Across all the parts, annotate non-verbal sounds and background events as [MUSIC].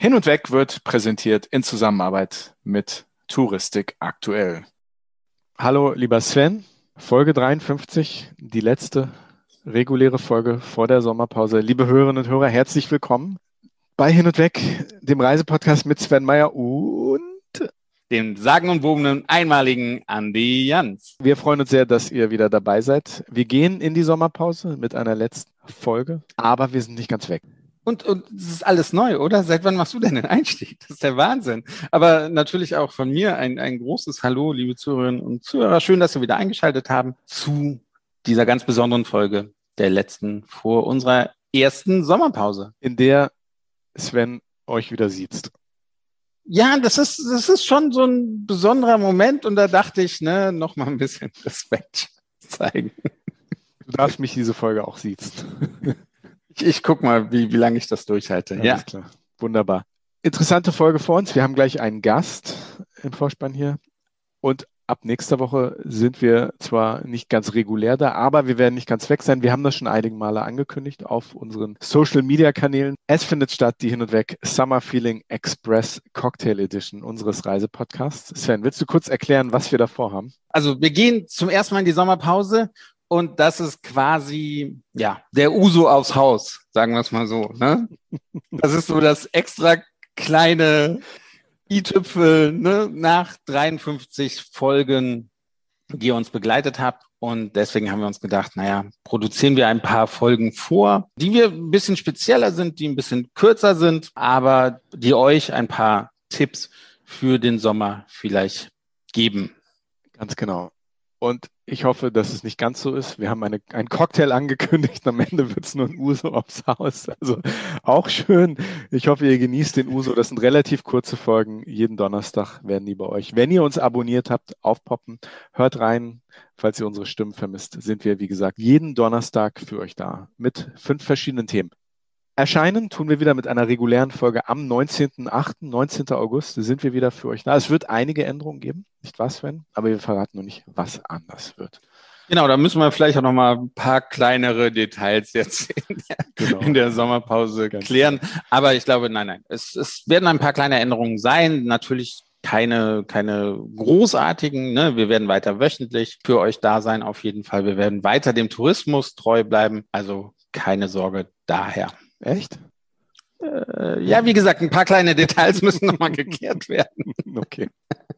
Hin und Weg wird präsentiert in Zusammenarbeit mit Touristik aktuell. Hallo, lieber Sven. Folge 53, die letzte reguläre Folge vor der Sommerpause. Liebe Hörerinnen und Hörer, herzlich willkommen bei Hin und Weg, dem Reisepodcast mit Sven Meyer und dem sagenumwobenen, einmaligen Andi Jans. Wir freuen uns sehr, dass ihr wieder dabei seid. Wir gehen in die Sommerpause mit einer letzten Folge, aber wir sind nicht ganz weg. Und, und es ist alles neu, oder? Seit wann machst du denn den Einstieg? Das ist der Wahnsinn. Aber natürlich auch von mir ein, ein großes Hallo, liebe Zuhörerinnen und Zuhörer. Schön, dass wir wieder eingeschaltet haben zu dieser ganz besonderen Folge der letzten vor unserer ersten Sommerpause. In der Sven euch wieder sieht. Ja, das ist, das ist schon so ein besonderer Moment und da dachte ich, ne, noch mal ein bisschen Respekt zeigen. Du darfst mich diese Folge auch siezen. Ich, ich guck mal, wie, wie lange ich das durchhalte. Ja, ja. klar. Wunderbar. Interessante Folge vor uns. Wir haben gleich einen Gast im Vorspann hier. Und ab nächster Woche sind wir zwar nicht ganz regulär da, aber wir werden nicht ganz weg sein. Wir haben das schon einige Male angekündigt auf unseren Social Media Kanälen. Es findet statt die hin und weg Summer Feeling Express Cocktail Edition unseres Reisepodcasts. Sven, willst du kurz erklären, was wir da vorhaben? Also wir gehen zum ersten Mal in die Sommerpause und das ist quasi, ja, der Uso aufs Haus, sagen wir es mal so. Ne? Das ist so das extra kleine i-Tüpfel ne? nach 53 Folgen, die ihr uns begleitet habt. Und deswegen haben wir uns gedacht, naja, produzieren wir ein paar Folgen vor, die wir ein bisschen spezieller sind, die ein bisschen kürzer sind, aber die euch ein paar Tipps für den Sommer vielleicht geben. Ganz genau. Und ich hoffe, dass es nicht ganz so ist. Wir haben eine, einen Cocktail [LAUGHS] angekündigt. Am Ende wird es nur ein Uso aufs Haus. Also auch schön. Ich hoffe, ihr genießt den Uso. Das sind relativ kurze Folgen. Jeden Donnerstag werden die bei euch. Wenn ihr uns abonniert habt, aufpoppen. Hört rein. Falls ihr unsere Stimmen vermisst, sind wir, wie gesagt, jeden Donnerstag für euch da mit fünf verschiedenen Themen. Erscheinen tun wir wieder mit einer regulären Folge am 19.8., 19. August sind wir wieder für euch da. Es wird einige Änderungen geben, nicht was, Sven? Aber wir verraten noch nicht, was anders wird. Genau, da müssen wir vielleicht auch noch mal ein paar kleinere Details jetzt in der, genau. in der Sommerpause Ganz klären. Aber ich glaube, nein, nein, es, es werden ein paar kleine Änderungen sein. Natürlich keine, keine großartigen. Ne? Wir werden weiter wöchentlich für euch da sein, auf jeden Fall. Wir werden weiter dem Tourismus treu bleiben. Also keine Sorge daher. Echt? Äh, ja, wie gesagt, ein paar kleine Details [LAUGHS] müssen nochmal geklärt werden. Okay.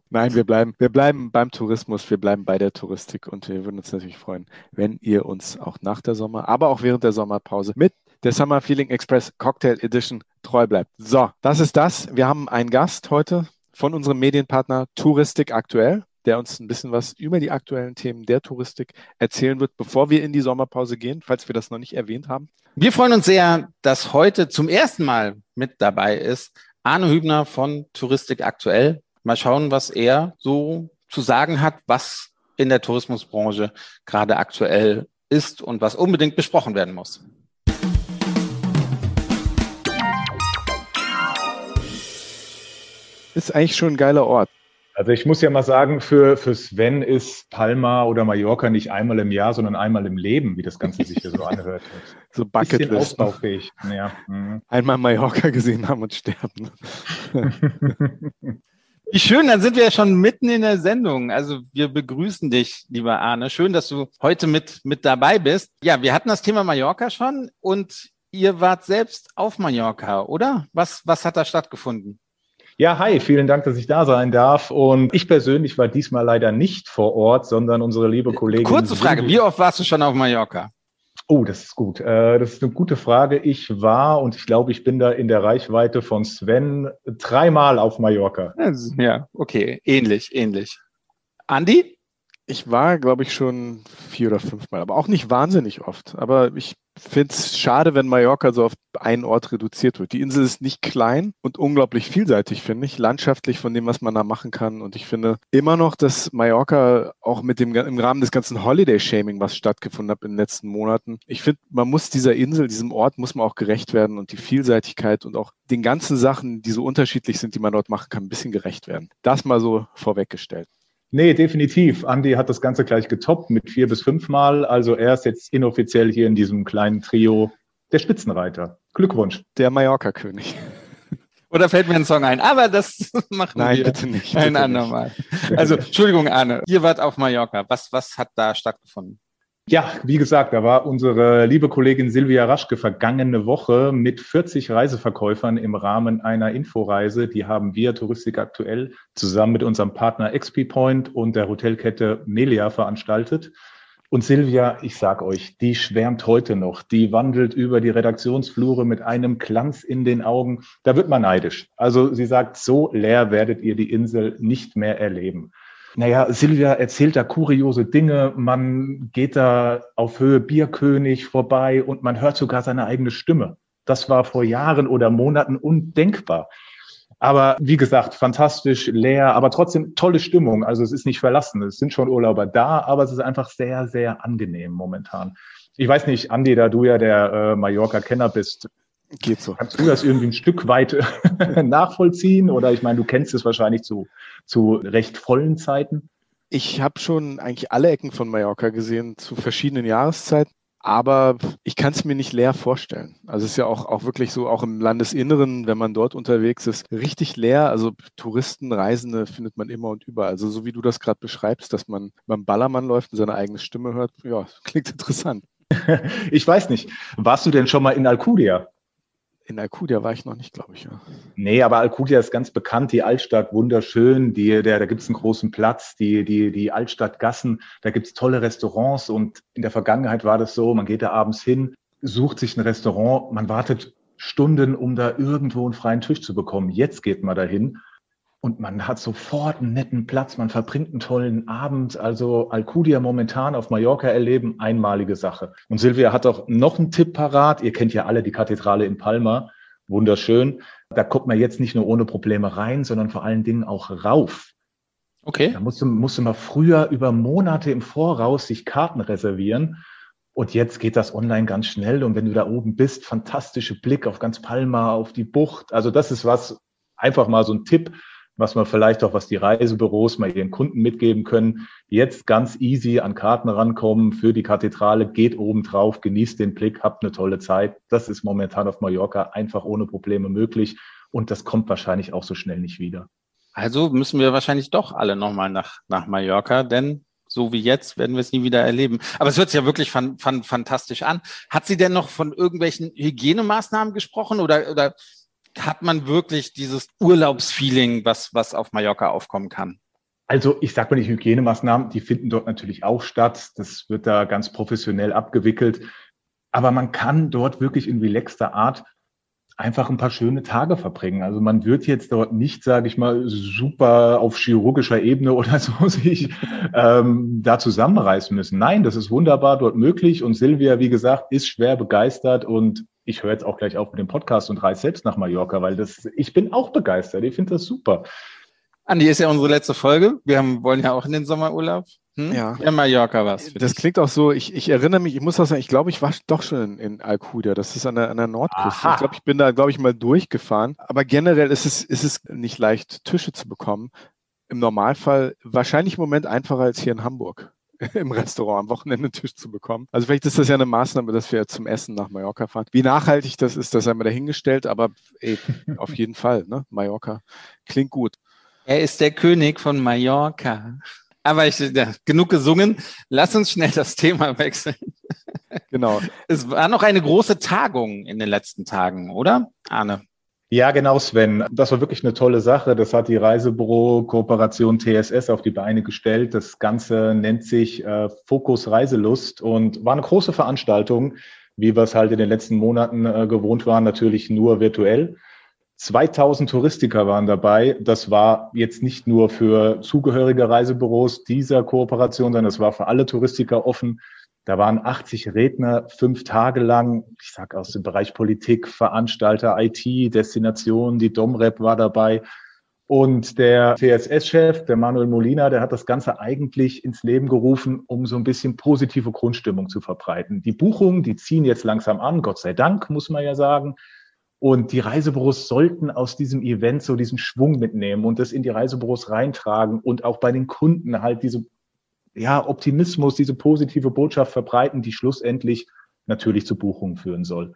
Nein, wir bleiben, wir bleiben beim Tourismus, wir bleiben bei der Touristik und wir würden uns natürlich freuen, wenn ihr uns auch nach der Sommer, aber auch während der Sommerpause mit der Summer Feeling Express Cocktail Edition treu bleibt. So, das ist das. Wir haben einen Gast heute von unserem Medienpartner Touristik aktuell der uns ein bisschen was über die aktuellen Themen der Touristik erzählen wird, bevor wir in die Sommerpause gehen, falls wir das noch nicht erwähnt haben. Wir freuen uns sehr, dass heute zum ersten Mal mit dabei ist Arne Hübner von Touristik aktuell. Mal schauen, was er so zu sagen hat, was in der Tourismusbranche gerade aktuell ist und was unbedingt besprochen werden muss. Ist eigentlich schon ein geiler Ort. Also ich muss ja mal sagen, für, für Sven ist Palma oder Mallorca nicht einmal im Jahr, sondern einmal im Leben, wie das Ganze sich hier so [LAUGHS] anhört. so Bucketlist. Ausbaufähig. Ja. Mhm. Einmal Mallorca gesehen haben und sterben. [LAUGHS] Wie schön, dann sind wir ja schon mitten in der Sendung. Also wir begrüßen dich, lieber Arne. Schön, dass du heute mit, mit dabei bist. Ja, wir hatten das Thema Mallorca schon und ihr wart selbst auf Mallorca, oder? Was, was hat da stattgefunden? Ja, hi, vielen Dank, dass ich da sein darf. Und ich persönlich war diesmal leider nicht vor Ort, sondern unsere liebe Kollegin. Kurze Frage, wie oft warst du schon auf Mallorca? Oh, das ist gut. Äh, das ist eine gute Frage. Ich war und ich glaube, ich bin da in der Reichweite von Sven dreimal auf Mallorca. Ja, okay, ähnlich, ähnlich. Andi? Ich war, glaube ich, schon vier oder fünfmal, aber auch nicht wahnsinnig oft. Aber ich finde es schade, wenn Mallorca so auf einen Ort reduziert wird. Die Insel ist nicht klein und unglaublich vielseitig, finde ich, landschaftlich von dem, was man da machen kann. Und ich finde immer noch, dass Mallorca auch mit dem im Rahmen des ganzen Holiday-Shaming, was stattgefunden hat in den letzten Monaten, ich finde, man muss dieser Insel, diesem Ort, muss man auch gerecht werden und die Vielseitigkeit und auch den ganzen Sachen, die so unterschiedlich sind, die man dort machen kann, ein bisschen gerecht werden. Das mal so vorweggestellt. Nee, definitiv. Andy hat das Ganze gleich getoppt mit vier bis fünf Mal. Also er ist jetzt inoffiziell hier in diesem kleinen Trio der Spitzenreiter. Glückwunsch. Der Mallorca-König. [LAUGHS] Oder fällt mir ein Song ein? Aber das [LAUGHS] machen Nein, wir bitte nicht. ein bitte andermal. [LAUGHS] Also, Entschuldigung, Arne, ihr wart auf Mallorca. Was, was hat da stattgefunden? Ja, wie gesagt, da war unsere liebe Kollegin Silvia Raschke vergangene Woche mit 40 Reiseverkäufern im Rahmen einer Inforeise. Die haben wir Touristik aktuell zusammen mit unserem Partner XP Point und der Hotelkette Melia veranstaltet. Und Silvia, ich sag euch, die schwärmt heute noch. Die wandelt über die Redaktionsflure mit einem Glanz in den Augen. Da wird man neidisch. Also sie sagt, so leer werdet ihr die Insel nicht mehr erleben. Naja, Silvia erzählt da kuriose Dinge. Man geht da auf Höhe Bierkönig vorbei und man hört sogar seine eigene Stimme. Das war vor Jahren oder Monaten undenkbar. Aber wie gesagt, fantastisch, leer, aber trotzdem tolle Stimmung. Also es ist nicht verlassen. Es sind schon Urlauber da, aber es ist einfach sehr, sehr angenehm momentan. Ich weiß nicht, Andi, da du ja der äh, Mallorca-Kenner bist, Geht so. Kannst du das irgendwie ein Stück weit [LAUGHS] nachvollziehen? Oder ich meine, du kennst es wahrscheinlich zu, zu recht vollen Zeiten. Ich habe schon eigentlich alle Ecken von Mallorca gesehen zu verschiedenen Jahreszeiten. Aber ich kann es mir nicht leer vorstellen. Also es ist ja auch, auch wirklich so, auch im Landesinneren, wenn man dort unterwegs ist, richtig leer. Also Touristen, Reisende findet man immer und überall. Also so wie du das gerade beschreibst, dass man beim Ballermann läuft und seine eigene Stimme hört, ja, [LAUGHS] klingt interessant. ich weiß nicht. Warst du denn schon mal in Alcudia? In Alcudia war ich noch nicht, glaube ich. Ja. Nee, aber Alcudia ist ganz bekannt, die Altstadt, wunderschön. Die, der, da gibt es einen großen Platz, die, die, die Altstadtgassen, da gibt es tolle Restaurants. Und in der Vergangenheit war das so, man geht da abends hin, sucht sich ein Restaurant, man wartet Stunden, um da irgendwo einen freien Tisch zu bekommen. Jetzt geht man dahin und man hat sofort einen netten Platz, man verbringt einen tollen Abend. Also Alcudia momentan auf Mallorca erleben, einmalige Sache. Und Silvia hat auch noch einen Tipp parat. Ihr kennt ja alle die Kathedrale in Palma. Wunderschön. Da kommt man jetzt nicht nur ohne Probleme rein, sondern vor allen Dingen auch rauf. Okay. Da musste, musste man früher über Monate im Voraus sich Karten reservieren. Und jetzt geht das online ganz schnell. Und wenn du da oben bist, fantastische Blick auf ganz Palma, auf die Bucht. Also das ist was, einfach mal so ein Tipp was man vielleicht auch, was die Reisebüros mal ihren Kunden mitgeben können. Jetzt ganz easy an Karten rankommen für die Kathedrale, geht oben drauf, genießt den Blick, habt eine tolle Zeit. Das ist momentan auf Mallorca einfach ohne Probleme möglich und das kommt wahrscheinlich auch so schnell nicht wieder. Also müssen wir wahrscheinlich doch alle nochmal nach, nach Mallorca, denn so wie jetzt werden wir es nie wieder erleben. Aber es hört sich ja wirklich fan, fan, fantastisch an. Hat sie denn noch von irgendwelchen Hygienemaßnahmen gesprochen oder, oder hat man wirklich dieses Urlaubsfeeling, was, was auf Mallorca aufkommen kann? Also ich sage mal, die Hygienemaßnahmen, die finden dort natürlich auch statt. Das wird da ganz professionell abgewickelt. Aber man kann dort wirklich in relaxter Art einfach ein paar schöne Tage verbringen. Also man wird jetzt dort nicht, sage ich mal, super auf chirurgischer Ebene [LAUGHS] oder so sich ähm, da zusammenreißen müssen. Nein, das ist wunderbar dort möglich. Und Silvia, wie gesagt, ist schwer begeistert und ich höre jetzt auch gleich auf mit dem Podcast und reise selbst nach Mallorca, weil das, ich bin auch begeistert. Ich finde das super. Andi, ist ja unsere letzte Folge. Wir haben, wollen ja auch in den Sommerurlaub. Hm? Ja. ja, Mallorca was. Das dich. klingt auch so, ich, ich erinnere mich, ich muss auch sagen, ich glaube, ich war doch schon in, in Alcudia. Das ist an der, an der Nordküste. Aha. Ich glaube, ich bin da, glaube ich, mal durchgefahren. Aber generell ist es, ist es nicht leicht, Tische zu bekommen. Im Normalfall wahrscheinlich im Moment einfacher als hier in Hamburg [LAUGHS] im Restaurant am Wochenende einen Tisch zu bekommen. Also vielleicht ist das ja eine Maßnahme, dass wir zum Essen nach Mallorca fahren. Wie nachhaltig das ist, das haben wir dahingestellt, aber ey, auf jeden Fall, ne? Mallorca klingt gut. Er ist der König von Mallorca. Aber ich, ja, genug gesungen. Lass uns schnell das Thema wechseln. Genau. Es war noch eine große Tagung in den letzten Tagen, oder, Arne? Ja, genau, Sven. Das war wirklich eine tolle Sache. Das hat die Reisebüro-Kooperation TSS auf die Beine gestellt. Das Ganze nennt sich äh, Fokus Reiselust und war eine große Veranstaltung, wie wir es halt in den letzten Monaten äh, gewohnt waren, natürlich nur virtuell. 2000 Touristiker waren dabei. Das war jetzt nicht nur für zugehörige Reisebüros dieser Kooperation, sondern es war für alle Touristiker offen. Da waren 80 Redner fünf Tage lang, ich sag aus dem Bereich Politik, Veranstalter, IT, Destination, die Domrep war dabei. Und der TSS-Chef, der Manuel Molina, der hat das Ganze eigentlich ins Leben gerufen, um so ein bisschen positive Grundstimmung zu verbreiten. Die Buchungen, die ziehen jetzt langsam an, Gott sei Dank, muss man ja sagen. Und die Reisebüros sollten aus diesem Event so diesen Schwung mitnehmen und das in die Reisebüros reintragen und auch bei den Kunden halt diese ja, Optimismus, diese positive Botschaft verbreiten, die schlussendlich natürlich zu Buchungen führen soll.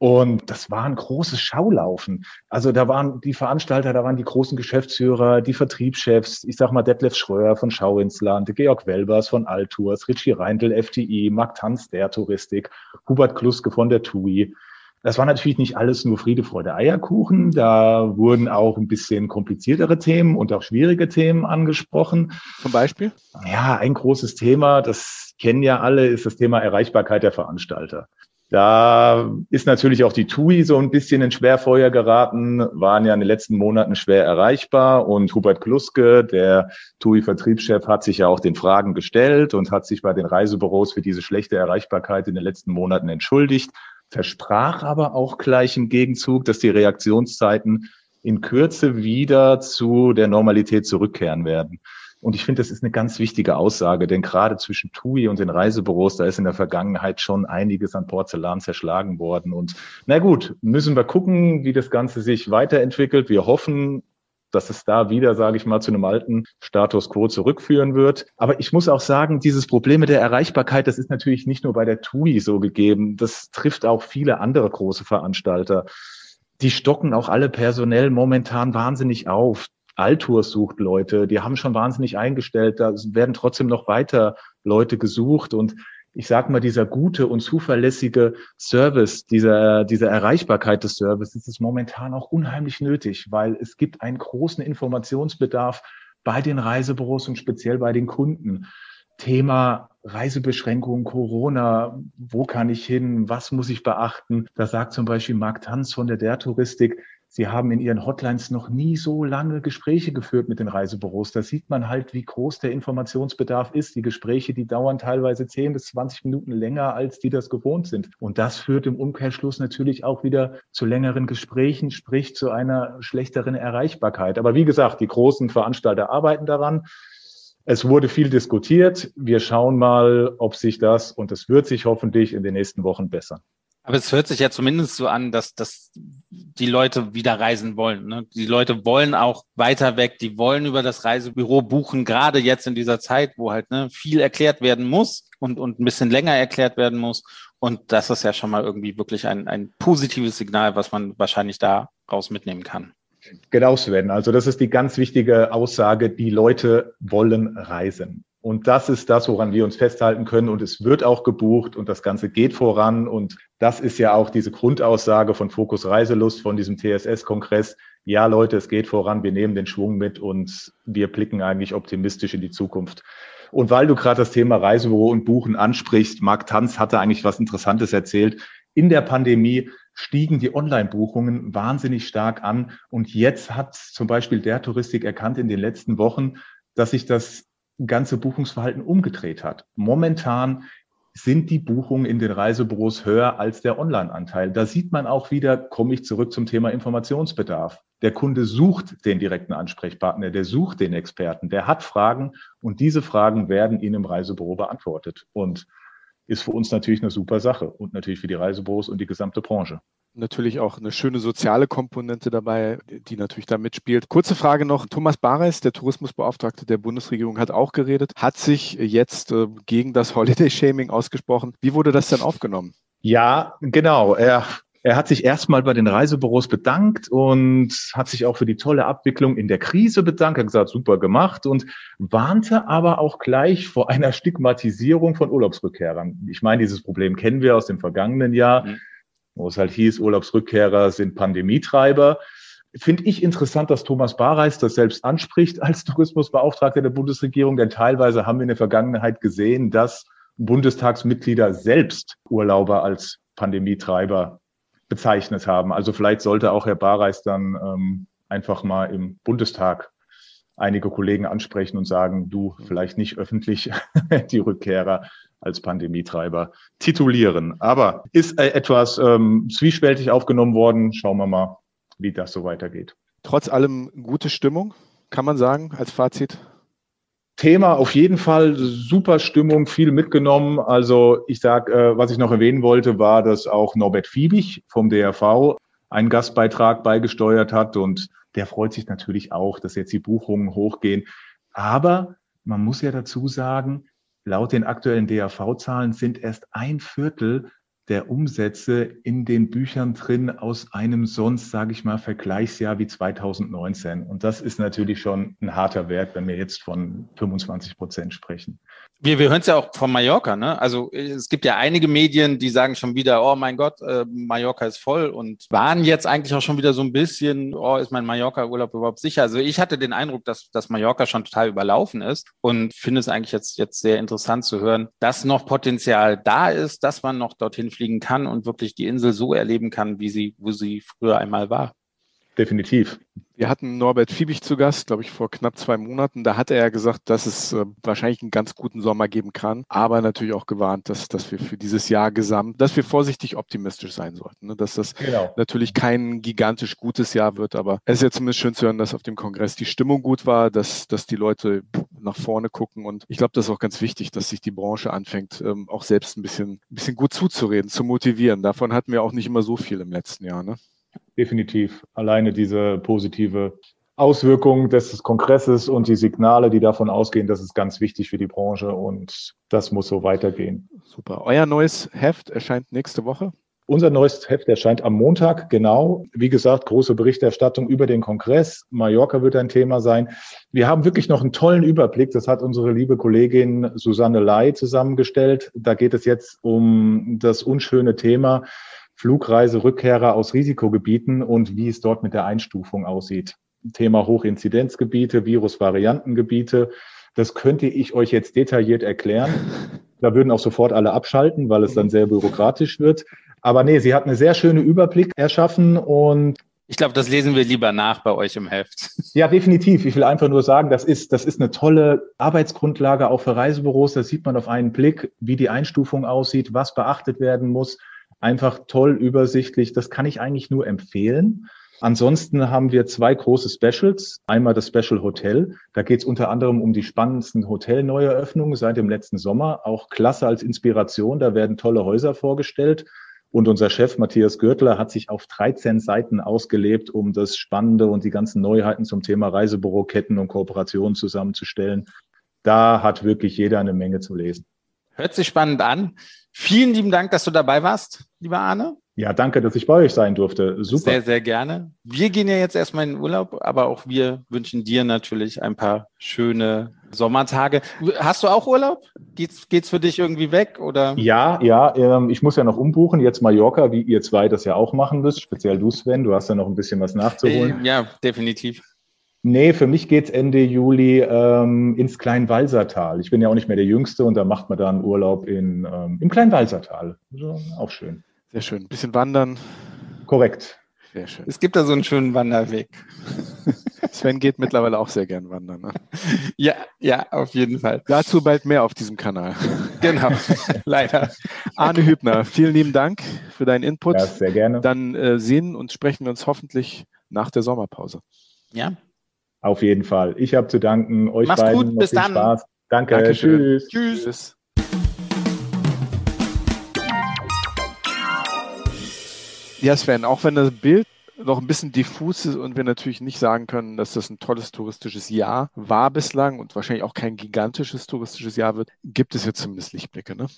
Und das war ein großes Schaulaufen. Also da waren die Veranstalter, da waren die großen Geschäftsführer, die Vertriebschefs, ich sag mal Detlef Schröer von Schau ins Land, Georg Welbers von Altours, Richie Reindl, FTI, Mark Tanz der Touristik, Hubert Kluske von der TUI. Das war natürlich nicht alles nur Friede, Freude, Eierkuchen. Da wurden auch ein bisschen kompliziertere Themen und auch schwierige Themen angesprochen. Zum Beispiel? Ja, ein großes Thema, das kennen ja alle, ist das Thema Erreichbarkeit der Veranstalter. Da ist natürlich auch die TUI so ein bisschen in Schwerfeuer geraten, waren ja in den letzten Monaten schwer erreichbar und Hubert Kluske, der TUI-Vertriebschef, hat sich ja auch den Fragen gestellt und hat sich bei den Reisebüros für diese schlechte Erreichbarkeit in den letzten Monaten entschuldigt, versprach aber auch gleich im Gegenzug, dass die Reaktionszeiten in Kürze wieder zu der Normalität zurückkehren werden. Und ich finde, das ist eine ganz wichtige Aussage, denn gerade zwischen TUI und den Reisebüros, da ist in der Vergangenheit schon einiges an Porzellan zerschlagen worden. Und na gut, müssen wir gucken, wie das Ganze sich weiterentwickelt. Wir hoffen, dass es da wieder, sage ich mal, zu einem alten Status quo zurückführen wird. Aber ich muss auch sagen, dieses Problem mit der Erreichbarkeit, das ist natürlich nicht nur bei der TUI so gegeben. Das trifft auch viele andere große Veranstalter. Die stocken auch alle personell momentan wahnsinnig auf. Altour sucht Leute, die haben schon wahnsinnig eingestellt, da werden trotzdem noch weiter Leute gesucht und ich sage mal, dieser gute und zuverlässige Service, dieser, diese Erreichbarkeit des Services ist momentan auch unheimlich nötig, weil es gibt einen großen Informationsbedarf bei den Reisebüros und speziell bei den Kunden. Thema Reisebeschränkungen, Corona, wo kann ich hin, was muss ich beachten? Da sagt zum Beispiel Marc Tanz von der Der Touristik, Sie haben in Ihren Hotlines noch nie so lange Gespräche geführt mit den Reisebüros. Da sieht man halt, wie groß der Informationsbedarf ist. Die Gespräche, die dauern teilweise 10 bis 20 Minuten länger, als die das gewohnt sind. Und das führt im Umkehrschluss natürlich auch wieder zu längeren Gesprächen, sprich zu einer schlechteren Erreichbarkeit. Aber wie gesagt, die großen Veranstalter arbeiten daran. Es wurde viel diskutiert. Wir schauen mal, ob sich das, und es wird sich hoffentlich in den nächsten Wochen bessern. Aber es hört sich ja zumindest so an, dass, dass die Leute wieder reisen wollen. Ne? Die Leute wollen auch weiter weg, die wollen über das Reisebüro buchen, gerade jetzt in dieser Zeit, wo halt ne, viel erklärt werden muss und, und ein bisschen länger erklärt werden muss. Und das ist ja schon mal irgendwie wirklich ein, ein positives Signal, was man wahrscheinlich daraus mitnehmen kann. Genau, Sven. Also das ist die ganz wichtige Aussage. Die Leute wollen reisen. Und das ist das, woran wir uns festhalten können. Und es wird auch gebucht und das Ganze geht voran. Und das ist ja auch diese Grundaussage von Fokus Reiselust, von diesem TSS-Kongress. Ja, Leute, es geht voran. Wir nehmen den Schwung mit und wir blicken eigentlich optimistisch in die Zukunft. Und weil du gerade das Thema Reisebüro und Buchen ansprichst, Marc Tanz hatte eigentlich was Interessantes erzählt. In der Pandemie stiegen die Online-Buchungen wahnsinnig stark an. Und jetzt hat zum Beispiel der Touristik erkannt in den letzten Wochen, dass sich das ganze Buchungsverhalten umgedreht hat. Momentan sind die Buchungen in den Reisebüros höher als der Online-Anteil. Da sieht man auch wieder, komme ich zurück zum Thema Informationsbedarf. Der Kunde sucht den direkten Ansprechpartner, der sucht den Experten, der hat Fragen und diese Fragen werden Ihnen im Reisebüro beantwortet. Und ist für uns natürlich eine super Sache und natürlich für die Reisebüros und die gesamte Branche natürlich auch eine schöne soziale Komponente dabei, die natürlich da mitspielt. Kurze Frage noch. Thomas Bareis, der Tourismusbeauftragte der Bundesregierung, hat auch geredet, hat sich jetzt äh, gegen das Holiday-Shaming ausgesprochen. Wie wurde das denn aufgenommen? Ja, genau. Er er hat sich erstmal bei den Reisebüros bedankt und hat sich auch für die tolle Abwicklung in der Krise bedankt. Er hat gesagt, super gemacht und warnte aber auch gleich vor einer Stigmatisierung von Urlaubsrückkehrern. Ich meine, dieses Problem kennen wir aus dem vergangenen Jahr. Mhm wo es halt hieß, Urlaubsrückkehrer sind Pandemietreiber. Finde ich interessant, dass Thomas Bareis das selbst anspricht [LAUGHS] als Tourismusbeauftragter der Bundesregierung, denn teilweise haben wir in der Vergangenheit gesehen, dass Bundestagsmitglieder selbst Urlauber als Pandemietreiber bezeichnet haben. Also vielleicht sollte auch Herr Bareis dann ähm, einfach mal im Bundestag einige Kollegen ansprechen und sagen, du vielleicht nicht öffentlich [LAUGHS] die Rückkehrer als Pandemietreiber titulieren. Aber ist äh, etwas ähm, zwiespältig aufgenommen worden. Schauen wir mal, wie das so weitergeht. Trotz allem gute Stimmung, kann man sagen, als Fazit? Thema auf jeden Fall super Stimmung, viel mitgenommen. Also ich sag, äh, was ich noch erwähnen wollte, war, dass auch Norbert Fiebig vom DRV einen Gastbeitrag beigesteuert hat und der freut sich natürlich auch, dass jetzt die Buchungen hochgehen. Aber man muss ja dazu sagen, laut den aktuellen DAV-Zahlen sind erst ein Viertel der Umsätze in den Büchern drin aus einem sonst, sage ich mal, Vergleichsjahr wie 2019. Und das ist natürlich schon ein harter Wert, wenn wir jetzt von 25 Prozent sprechen. Wir, wir hören es ja auch von Mallorca, ne? Also es gibt ja einige Medien, die sagen schon wieder, oh mein Gott, äh, Mallorca ist voll und waren jetzt eigentlich auch schon wieder so ein bisschen, oh, ist mein Mallorca-Urlaub überhaupt sicher? Also ich hatte den Eindruck, dass, dass Mallorca schon total überlaufen ist und finde es eigentlich jetzt, jetzt sehr interessant zu hören, dass noch Potenzial da ist, dass man noch dorthin fliegen kann und wirklich die Insel so erleben kann, wie sie, wo sie früher einmal war. Definitiv. Wir hatten Norbert Fiebig zu Gast, glaube ich, vor knapp zwei Monaten. Da hat er ja gesagt, dass es äh, wahrscheinlich einen ganz guten Sommer geben kann, aber natürlich auch gewarnt, dass, dass wir für dieses Jahr gesamt, dass wir vorsichtig optimistisch sein sollten. Ne? Dass das genau. natürlich kein gigantisch gutes Jahr wird, aber es ist ja zumindest schön zu hören, dass auf dem Kongress die Stimmung gut war, dass, dass die Leute nach vorne gucken und ich glaube, das ist auch ganz wichtig, dass sich die Branche anfängt, ähm, auch selbst ein bisschen, ein bisschen gut zuzureden, zu motivieren. Davon hatten wir auch nicht immer so viel im letzten Jahr. Ne? Definitiv. Alleine diese positive Auswirkung des Kongresses und die Signale, die davon ausgehen, das ist ganz wichtig für die Branche und das muss so weitergehen. Super. Euer neues Heft erscheint nächste Woche. Unser neues Heft erscheint am Montag, genau. Wie gesagt, große Berichterstattung über den Kongress. Mallorca wird ein Thema sein. Wir haben wirklich noch einen tollen Überblick. Das hat unsere liebe Kollegin Susanne Lai zusammengestellt. Da geht es jetzt um das unschöne Thema Flugreiserückkehrer aus Risikogebieten und wie es dort mit der Einstufung aussieht. Thema Hochinzidenzgebiete, Virusvariantengebiete. Das könnte ich euch jetzt detailliert erklären. Da würden auch sofort alle abschalten, weil es dann sehr bürokratisch wird. Aber nee, sie hat einen sehr schönen Überblick erschaffen und ich glaube, das lesen wir lieber nach bei euch im Heft. Ja, definitiv. Ich will einfach nur sagen, das ist, das ist eine tolle Arbeitsgrundlage auch für Reisebüros. Da sieht man auf einen Blick, wie die Einstufung aussieht, was beachtet werden muss einfach toll übersichtlich. Das kann ich eigentlich nur empfehlen. Ansonsten haben wir zwei große Specials. Einmal das Special Hotel. Da geht es unter anderem um die spannendsten Hotelneueröffnungen seit dem letzten Sommer. Auch klasse als Inspiration. Da werden tolle Häuser vorgestellt. Und unser Chef Matthias Gürtler hat sich auf 13 Seiten ausgelebt, um das Spannende und die ganzen Neuheiten zum Thema Reisebüroketten und Kooperationen zusammenzustellen. Da hat wirklich jeder eine Menge zu lesen. Hört sich spannend an. Vielen lieben Dank, dass du dabei warst, lieber Arne. Ja, danke, dass ich bei euch sein durfte. Super. Sehr, sehr gerne. Wir gehen ja jetzt erstmal in den Urlaub, aber auch wir wünschen dir natürlich ein paar schöne Sommertage. Hast du auch Urlaub? Geht's, geht's für dich irgendwie weg oder? Ja, ja, ähm, ich muss ja noch umbuchen. Jetzt Mallorca, wie ihr zwei das ja auch machen müsst. Speziell du, Sven. Du hast ja noch ein bisschen was nachzuholen. Ja, definitiv. Nee, für mich geht's Ende Juli ähm, ins Kleinwalsertal. Ich bin ja auch nicht mehr der Jüngste und da macht man dann Urlaub in, ähm, im Kleinwalsertal. Also, auch schön. Sehr schön. Ein bisschen wandern. Korrekt. Sehr schön. Es gibt da so einen schönen Wanderweg. [LAUGHS] Sven geht mittlerweile auch sehr gern wandern. Ne? [LAUGHS] Ja, ja, auf jeden Fall. Dazu bald mehr auf diesem Kanal. [LAUGHS] Genau, leider. Arne Hübner, vielen lieben Dank für deinen Input. Ja, sehr gerne. Dann äh, sehen und sprechen wir uns hoffentlich nach der Sommerpause. Ja, auf jeden Fall. Ich habe zu danken. Euch Mach's beiden. gut, bis dann. Spaß. Danke. Tschüss. Tschüss. Tschüss. Ja, Sven, auch wenn das Bild noch ein bisschen diffus ist und wir natürlich nicht sagen können, dass das ein tolles touristisches Jahr war bislang und wahrscheinlich auch kein gigantisches touristisches Jahr wird, gibt es jetzt zumindest Lichtblicke, ne?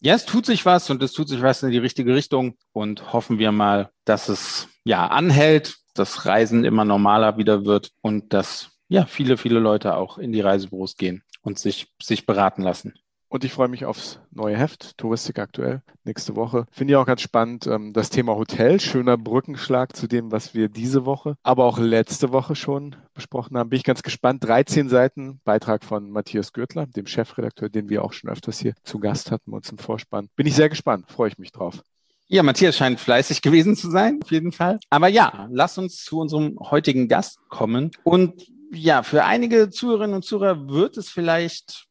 Ja, es tut sich was und es tut sich was in die richtige Richtung und hoffen wir mal, dass es ja anhält, das Reisen immer normaler wieder wird und dass ja viele, viele Leute auch in die Reisebüros gehen und sich, sich beraten lassen. Und ich freue mich aufs neue Heft, Touristik aktuell, nächste Woche. Finde ich auch ganz spannend, ähm, das Thema Hotel, schöner Brückenschlag zu dem, was wir diese Woche, aber auch letzte Woche schon besprochen haben. Bin ich ganz gespannt. 13 Seiten, Beitrag von Matthias Gürtler, dem Chefredakteur, den wir auch schon öfters hier zu Gast hatten uns im Vorspann. Bin ich sehr gespannt, freue ich mich drauf. Ja, Matthias scheint fleißig gewesen zu sein, auf jeden Fall. Aber ja, lass uns zu unserem heutigen Gast kommen. Und ja, für einige Zuhörerinnen und Zuhörer wird es vielleicht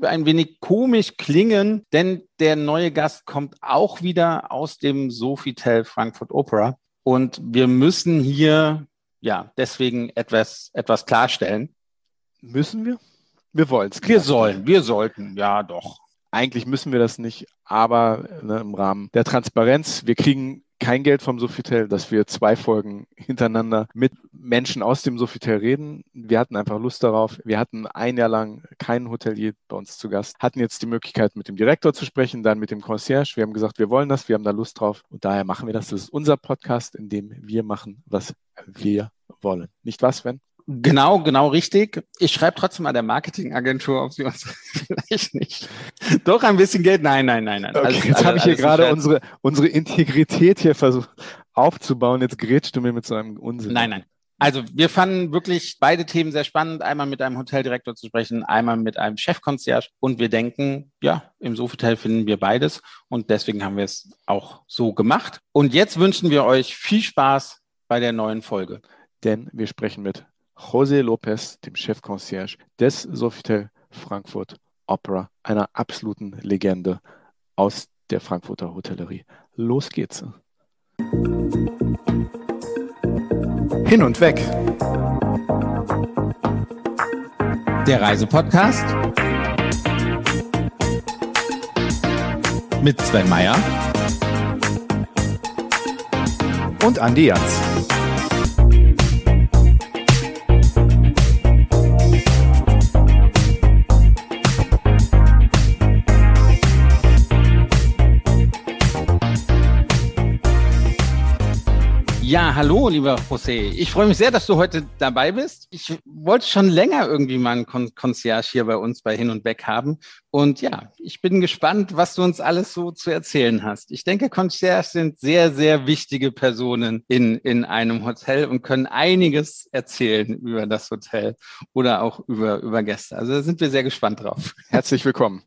ein wenig komisch klingen, denn der neue Gast kommt auch wieder aus dem Sofitel Frankfurt Opera. Und wir müssen hier ja deswegen etwas, etwas klarstellen. Müssen wir? Wir wollen es. Wir sollen, wir sollten, ja doch eigentlich müssen wir das nicht, aber ne, im Rahmen der Transparenz, wir kriegen kein Geld vom Sofitel, dass wir zwei Folgen hintereinander mit Menschen aus dem Sofitel reden. Wir hatten einfach Lust darauf. Wir hatten ein Jahr lang keinen Hotelier bei uns zu Gast, hatten jetzt die Möglichkeit, mit dem Direktor zu sprechen, dann mit dem Concierge. Wir haben gesagt, wir wollen das, wir haben da Lust drauf und daher machen wir das. Das ist unser Podcast, in dem wir machen, was wir wollen. Nicht was, wenn? Genau, genau richtig. Ich schreibe trotzdem mal der Marketingagentur, ob sie uns [LAUGHS] vielleicht nicht. Doch ein bisschen Geld. Nein, nein, nein, nein. Okay, also, jetzt habe ich hier gerade unsere, unsere Integrität hier versucht aufzubauen. Jetzt grätscht du mir mit so einem Unsinn. Nein, nein. Also wir fanden wirklich beide Themen sehr spannend. Einmal mit einem Hoteldirektor zu sprechen, einmal mit einem Chefkonzert. Und wir denken, ja, im Sofitel finden wir beides. Und deswegen haben wir es auch so gemacht. Und jetzt wünschen wir euch viel Spaß bei der neuen Folge. Denn wir sprechen mit José Lopez, dem Chefconcierge des Sofitel Frankfurt Opera, einer absoluten Legende aus der Frankfurter Hotellerie. Los geht's. Hin und weg. Der Reisepodcast mit Sven Meyer und Andi Jans. Ja, hallo, lieber José. Ich freue mich sehr, dass du heute dabei bist. Ich wollte schon länger irgendwie mal einen Kon Concierge hier bei uns bei Hin und Weg haben. Und ja, ich bin gespannt, was du uns alles so zu erzählen hast. Ich denke, Concierge sind sehr, sehr wichtige Personen in, in einem Hotel und können einiges erzählen über das Hotel oder auch über, über Gäste. Also da sind wir sehr gespannt drauf. Herzlich willkommen.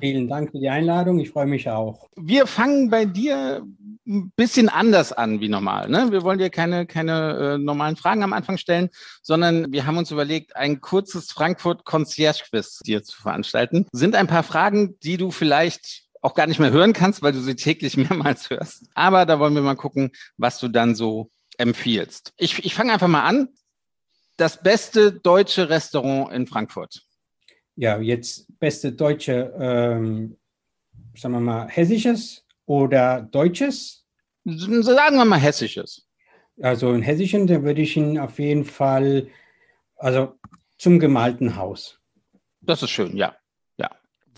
Vielen Dank für die Einladung. Ich freue mich auch. Wir fangen bei dir ein bisschen anders an wie normal. Ne? Wir wollen dir keine, keine äh, normalen Fragen am Anfang stellen, sondern wir haben uns überlegt, ein kurzes Frankfurt Concierge Quiz dir zu veranstalten. Sind ein paar Fragen, die du vielleicht auch gar nicht mehr hören kannst, weil du sie täglich [LAUGHS] mehrmals hörst. Aber da wollen wir mal gucken, was du dann so empfiehlst. Ich, ich fange einfach mal an. Das beste deutsche Restaurant in Frankfurt ja, jetzt beste deutsche, ähm, sagen wir mal, hessisches oder deutsches? Sagen wir mal hessisches. Also in hessischen, da würde ich ihn auf jeden Fall, also zum gemalten Haus. Das ist schön, ja.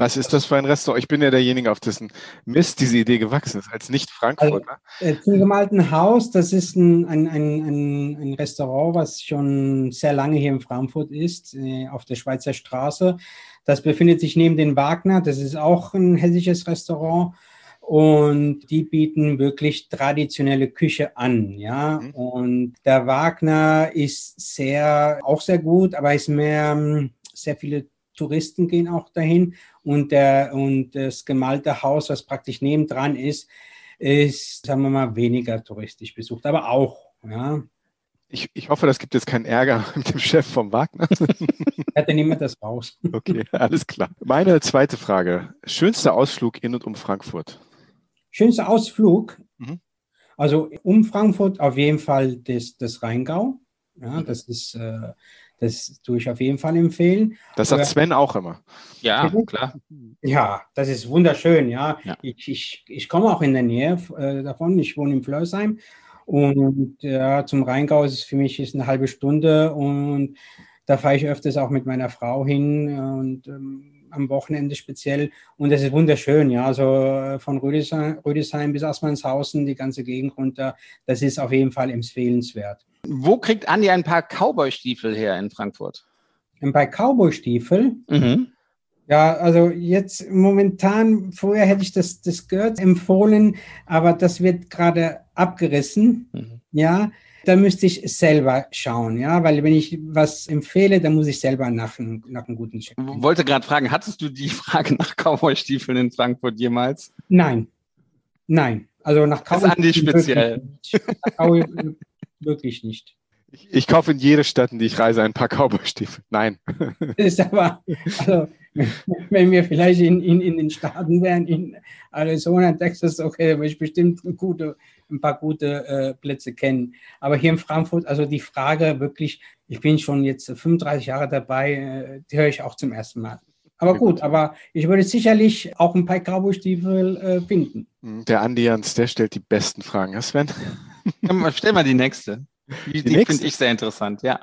Was ist das für ein Restaurant? Ich bin ja derjenige, auf dessen Mist diese Idee gewachsen ist, als Nicht-Frankfurter. Also, äh, zum gemalten Haus, das ist ein, ein, ein, ein, Restaurant, was schon sehr lange hier in Frankfurt ist, äh, auf der Schweizer Straße. Das befindet sich neben den Wagner. Das ist auch ein hessisches Restaurant. Und die bieten wirklich traditionelle Küche an, ja. Mhm. Und der Wagner ist sehr, auch sehr gut, aber ist mehr, hm, sehr viele Touristen gehen auch dahin und, der, und das gemalte Haus, was praktisch nebendran ist, ist, sagen wir mal, weniger touristisch besucht, aber auch, ja. Ich, ich hoffe, das gibt jetzt keinen Ärger [LAUGHS] mit dem Chef vom Wagner. ja, dann nehmen wir das raus. [LAUGHS] Okay, alles klar. Meine zweite Frage. Schönster Ausflug in und um Frankfurt? Schönster Ausflug? Mhm. Also um Frankfurt auf jeden Fall das, das Rheingau. Ja, mhm. das ist äh, das tue ich auf jeden Fall empfehlen. Das sagt Sven auch immer. Ja, klar. Ja, das ist wunderschön. Ja, ja. Ich, ich, ich komme auch in der Nähe äh, davon. Ich wohne in Flörsheim. Und ja, zum Rheingau ist es für mich ist eine halbe Stunde. Und da fahre ich öfters auch mit meiner Frau hin. Und ähm, am Wochenende speziell. Und das ist wunderschön, ja. Also äh, von Rüdesheim, Rüdesheim bis Assmannshausen, die ganze Gegend runter. Das ist auf jeden Fall empfehlenswert. Wo kriegt Andi ein paar Cowboy-Stiefel her in Frankfurt? Ein paar Cowboy-Stiefel? Mhm. Ja, also jetzt momentan, vorher hätte ich das, das gehört, empfohlen, aber das wird gerade abgerissen. Mhm. Ja, da müsste ich selber schauen, ja, weil wenn ich was empfehle, dann muss ich selber nach, nach einem guten Check. Wollte gerade fragen, hattest du die [LAUGHS] Frage nach Cowboy-Stiefeln in Frankfurt jemals? Nein, nein. Also nach Cowboy. Das ist Andi speziell. Wirklich nicht. Ich, ich, kaufe in jede Stadt, in die ich reise, ein paar Cowboy-Stiefel. Nein. [LAUGHS] ist aber, also, wenn wir vielleicht in, in, in den Staaten wären, in Arizona, Texas, okay, würde ich bestimmt gute, ein paar gute äh, Plätze kennen. Aber hier in Frankfurt, also die Frage wirklich, ich bin schon jetzt 35 Jahre dabei, äh, die höre ich auch zum ersten Mal. Aber gut, aber ich würde sicherlich auch ein paar Cowboy-Stiefel äh, finden. Hm, der Andi Jans, der stellt die besten Fragen. Ja, Sven? Stell mal die nächste. Die, die, die finde ich sehr interessant, ja.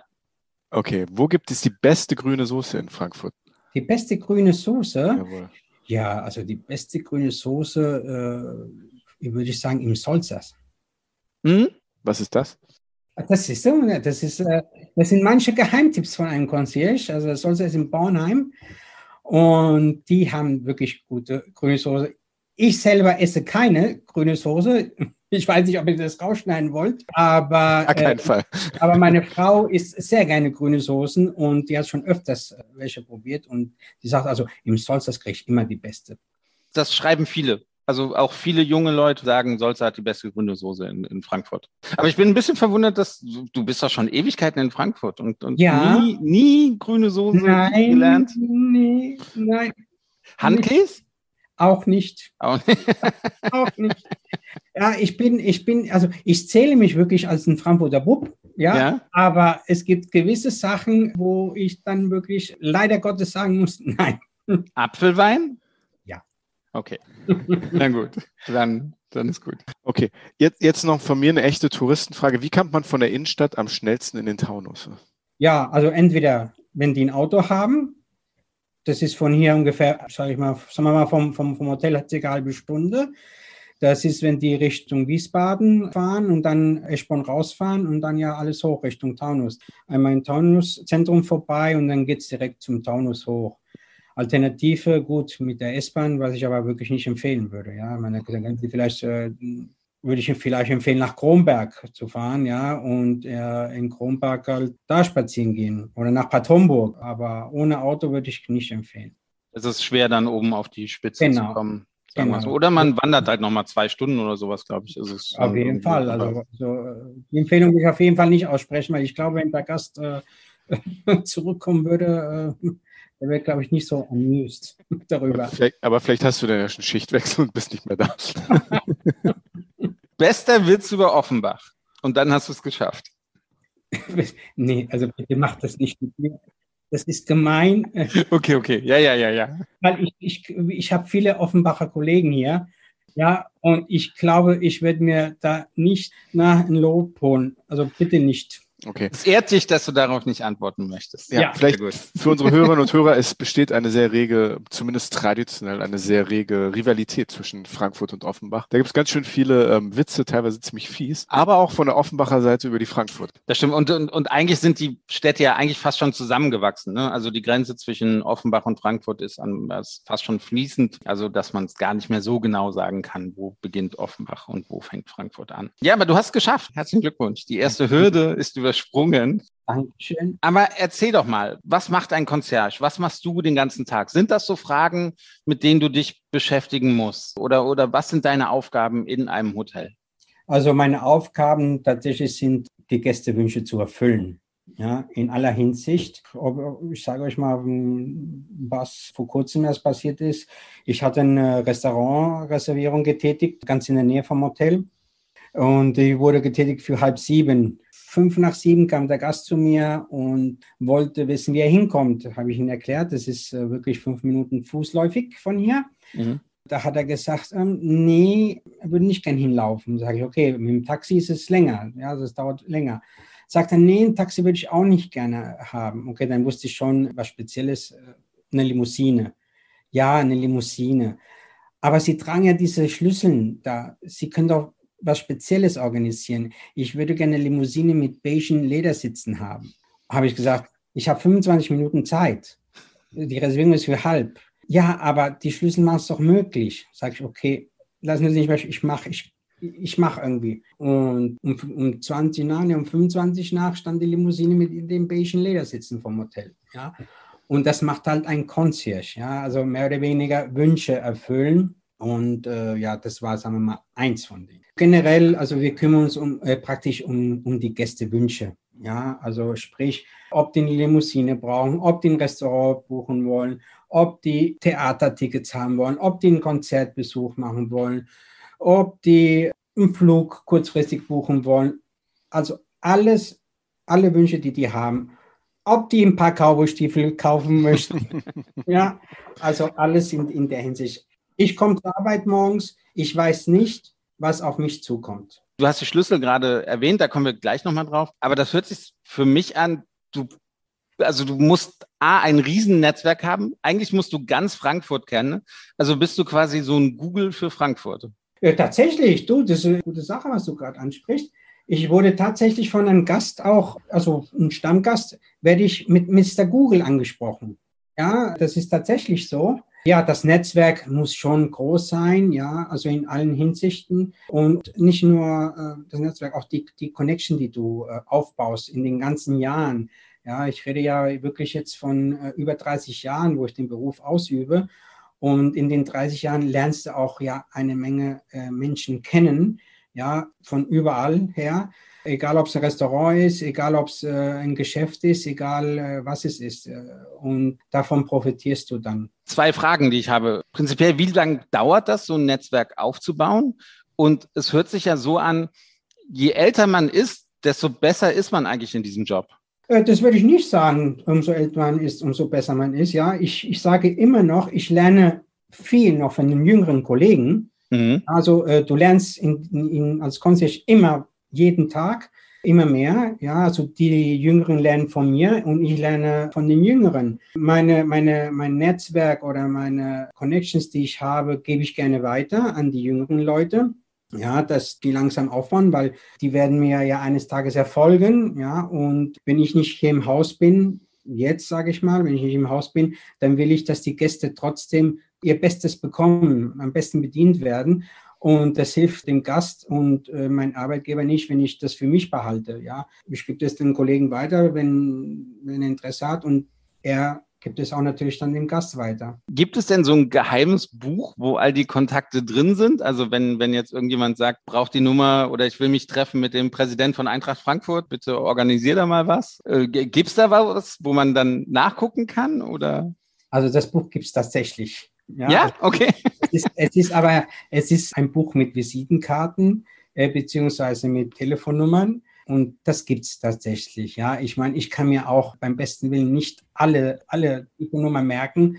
Okay, wo gibt es die beste grüne Soße in Frankfurt? Die beste grüne Soße? Jawohl. Ja, also die beste grüne Soße, äh, würde ich sagen, im Solzers. Hm? Was ist das? Das ist so, das ist, äh, das sind manche Geheimtipps von einem Concierge. Also Solzers in Bornheim. Und die haben wirklich gute grüne Soße. Ich selber esse keine grüne Soße. Ich weiß nicht, ob ihr das rausschneiden wollt, aber, keinen äh, Fall. [LAUGHS] aber meine Frau isst sehr gerne grüne Soßen und die hat schon öfters welche probiert und die sagt also, im Solsters kriege ich immer die beste. Das schreiben viele. Also auch viele junge Leute sagen, Solza hat die beste grüne Soße in, in, Frankfurt. Aber ich bin ein bisschen verwundert, dass du, du bist doch schon Ewigkeiten in Frankfurt und, und ja. nie, nie grüne Soße nein, gelernt. Nee, nein. Handkäse? Auch nicht. Auch [LAUGHS] nicht. Auch nicht. Ja, ich bin, ich bin, also ich zähle mich wirklich als ein Frankfurter Bub, ja, ja, aber es gibt gewisse Sachen, wo ich dann wirklich leider Gottes sagen muss, [LAUGHS] nein. Apfelwein? Ja. Okay. Na gut, dann, dann ist gut. Okay, jetzt, jetzt noch von mir eine echte Touristenfrage. Wie kommt man von der Innenstadt am schnellsten in den Taunus? Ja, also entweder, wenn die ein Auto haben, das ist von hier ungefähr, sage ich mal, sagen wir mal, vom, vom, vom Hotel hat es eine halbe Stunde. Das ist, wenn die Richtung Wiesbaden fahren und dann Eschborn rausfahren und dann ja alles hoch Richtung Taunus. Einmal im Taunus-Zentrum vorbei und dann geht es direkt zum Taunus hoch. Alternative, gut, mit der S-Bahn, was ich aber wirklich nicht empfehlen würde. Ja, meine, vielleicht äh, würde ich vielleicht empfehlen, nach Kronberg zu fahren, ja, und äh, in Kronberg halt da spazieren gehen oder nach Bad Homburg. Aber ohne Auto würde ich nicht empfehlen. Es ist schwer, dann oben auf die Spitze genau. zu kommen. Genau. So. Oder man wandert halt nochmal zwei Stunden oder sowas, glaube ich. Es, auf jeden Fall. Also, also, die Empfehlung will ich auf jeden Fall nicht aussprechen, weil ich glaube, wenn der Gast äh, [LAUGHS] zurückkommen würde, äh, der wäre, glaube ich, nicht so amused [LAUGHS] darüber. Aber vielleicht, aber vielleicht hast du dann ja schon Schichtwechsel und bist nicht mehr da. [LAUGHS] Bester Witz über Offenbach. Und dann hast du es geschafft. [LAUGHS] nee, also bitte mach das nicht mit mir. Das ist gemein. Okay, okay. Ja, ja, ja, ja. Weil ich, ich, ich habe viele Offenbacher Kollegen hier. Ja, und ich glaube, ich werde mir da nicht nach ein Lob holen. Also bitte nicht. Okay. Es ehrt dich, dass du darauf nicht antworten möchtest. Ja, ja vielleicht für unsere Hörerinnen und Hörer, es besteht eine sehr rege, zumindest traditionell, eine sehr rege Rivalität zwischen Frankfurt und Offenbach. Da gibt es ganz schön viele ähm, Witze, teilweise ziemlich fies, aber auch von der Offenbacher Seite über die Frankfurt. Das stimmt. Und, und, und eigentlich sind die Städte ja eigentlich fast schon zusammengewachsen. Ne? Also die Grenze zwischen Offenbach und Frankfurt ist, an, ist fast schon fließend, also dass man es gar nicht mehr so genau sagen kann, wo beginnt Offenbach und wo fängt Frankfurt an. Ja, aber du hast es geschafft. Herzlichen Glückwunsch. Die erste [LAUGHS] Hürde ist über übersprungen. Dankeschön. Aber erzähl doch mal, was macht ein Concierge? Was machst du den ganzen Tag? Sind das so Fragen, mit denen du dich beschäftigen musst? Oder, oder was sind deine Aufgaben in einem Hotel? Also meine Aufgaben tatsächlich sind, die Gästewünsche zu erfüllen. Ja, in aller Hinsicht. Ich sage euch mal, was vor kurzem erst passiert ist. Ich hatte eine Restaurantreservierung getätigt, ganz in der Nähe vom Hotel. Und die wurde getätigt für halb sieben fünf nach sieben kam der Gast zu mir und wollte wissen, wie er hinkommt. Habe ich ihm erklärt, das ist äh, wirklich fünf Minuten fußläufig von hier. Mhm. Da hat er gesagt, ähm, nee, er würde nicht gern hinlaufen. Sage ich, okay, mit dem Taxi ist es länger, ja, das dauert länger. Sagt er, nee, ein Taxi würde ich auch nicht gerne haben. Okay, dann wusste ich schon was Spezielles, äh, eine Limousine. Ja, eine Limousine. Aber Sie tragen ja diese Schlüsseln da. Sie können doch was Spezielles organisieren. Ich würde gerne eine Limousine mit beigen Ledersitzen haben. Habe ich gesagt, ich habe 25 Minuten Zeit. Die Reservierung ist für halb. Ja, aber die Schlüssel machen es doch möglich. Sage ich, okay, lassen Sie nicht mehr, ich mache, ich, ich mache irgendwie. Und um, um 20 nach, um 25 nach stand die Limousine mit den beigen Ledersitzen vom Hotel. Ja. Und das macht halt ein Concierge, ja, also mehr oder weniger Wünsche erfüllen. Und äh, ja, das war, sagen wir mal, eins von denen. Generell, also wir kümmern uns um, äh, praktisch um, um die Gästewünsche. Ja, also sprich, ob die eine Limousine brauchen, ob die ein Restaurant buchen wollen, ob die Theatertickets haben wollen, ob die einen Konzertbesuch machen wollen, ob die einen Flug kurzfristig buchen wollen. Also alles, alle Wünsche, die die haben, ob die ein paar Cowboy-Stiefel kaufen möchten. [LAUGHS] ja, also alles in, in der Hinsicht. Ich komme zur Arbeit morgens, ich weiß nicht, was auf mich zukommt. Du hast die Schlüssel gerade erwähnt, da kommen wir gleich nochmal drauf. Aber das hört sich für mich an, du, also du musst A, ein Riesennetzwerk haben. Eigentlich musst du ganz Frankfurt kennen. Also bist du quasi so ein Google für Frankfurt. Ja, tatsächlich, du, das ist eine gute Sache, was du gerade ansprichst. Ich wurde tatsächlich von einem Gast auch, also ein Stammgast, werde ich mit Mr. Google angesprochen. Ja, das ist tatsächlich so. Ja, das Netzwerk muss schon groß sein, ja, also in allen Hinsichten. Und nicht nur äh, das Netzwerk, auch die, die Connection, die du äh, aufbaust in den ganzen Jahren. Ja, ich rede ja wirklich jetzt von äh, über 30 Jahren, wo ich den Beruf ausübe. Und in den 30 Jahren lernst du auch ja eine Menge äh, Menschen kennen, ja, von überall her. Egal, ob es ein Restaurant ist, egal, ob es äh, ein Geschäft ist, egal, äh, was es ist. Äh, und davon profitierst du dann. Zwei Fragen, die ich habe. Prinzipiell, wie lange dauert das, so ein Netzwerk aufzubauen? Und es hört sich ja so an, je älter man ist, desto besser ist man eigentlich in diesem Job. Äh, das würde ich nicht sagen, umso älter man ist, umso besser man ist. Ja, ich, ich sage immer noch, ich lerne viel noch von den jüngeren Kollegen. Mhm. Also äh, du lernst in, in, als Concierge immer jeden Tag immer mehr. Ja, also die Jüngeren lernen von mir und ich lerne von den Jüngeren. Meine, meine, mein Netzwerk oder meine Connections, die ich habe, gebe ich gerne weiter an die jüngeren Leute. Ja, dass die langsam aufbauen, weil die werden mir ja eines Tages erfolgen. Ja, und wenn ich nicht hier im Haus bin, jetzt sage ich mal, wenn ich nicht im Haus bin, dann will ich, dass die Gäste trotzdem ihr Bestes bekommen, am besten bedient werden. Und das hilft dem Gast und äh, mein Arbeitgeber nicht, wenn ich das für mich behalte. Ja, ich gebe das den Kollegen weiter, wenn, wenn er Interesse hat und er gibt es auch natürlich dann dem Gast weiter. Gibt es denn so ein geheimes Buch, wo all die Kontakte drin sind? Also wenn, wenn jetzt irgendjemand sagt, braucht die Nummer oder ich will mich treffen mit dem Präsident von Eintracht Frankfurt, bitte organisier da mal was. Äh, gibt es da was, wo man dann nachgucken kann? Oder? Also das Buch gibt es tatsächlich. Ja, ja? okay. Es ist, es ist, aber es ist ein Buch mit Visitenkarten äh, beziehungsweise mit Telefonnummern. Und das gibt es tatsächlich. Ja, ich meine, ich kann mir auch beim besten Willen nicht alle, alle Telefonnummern merken.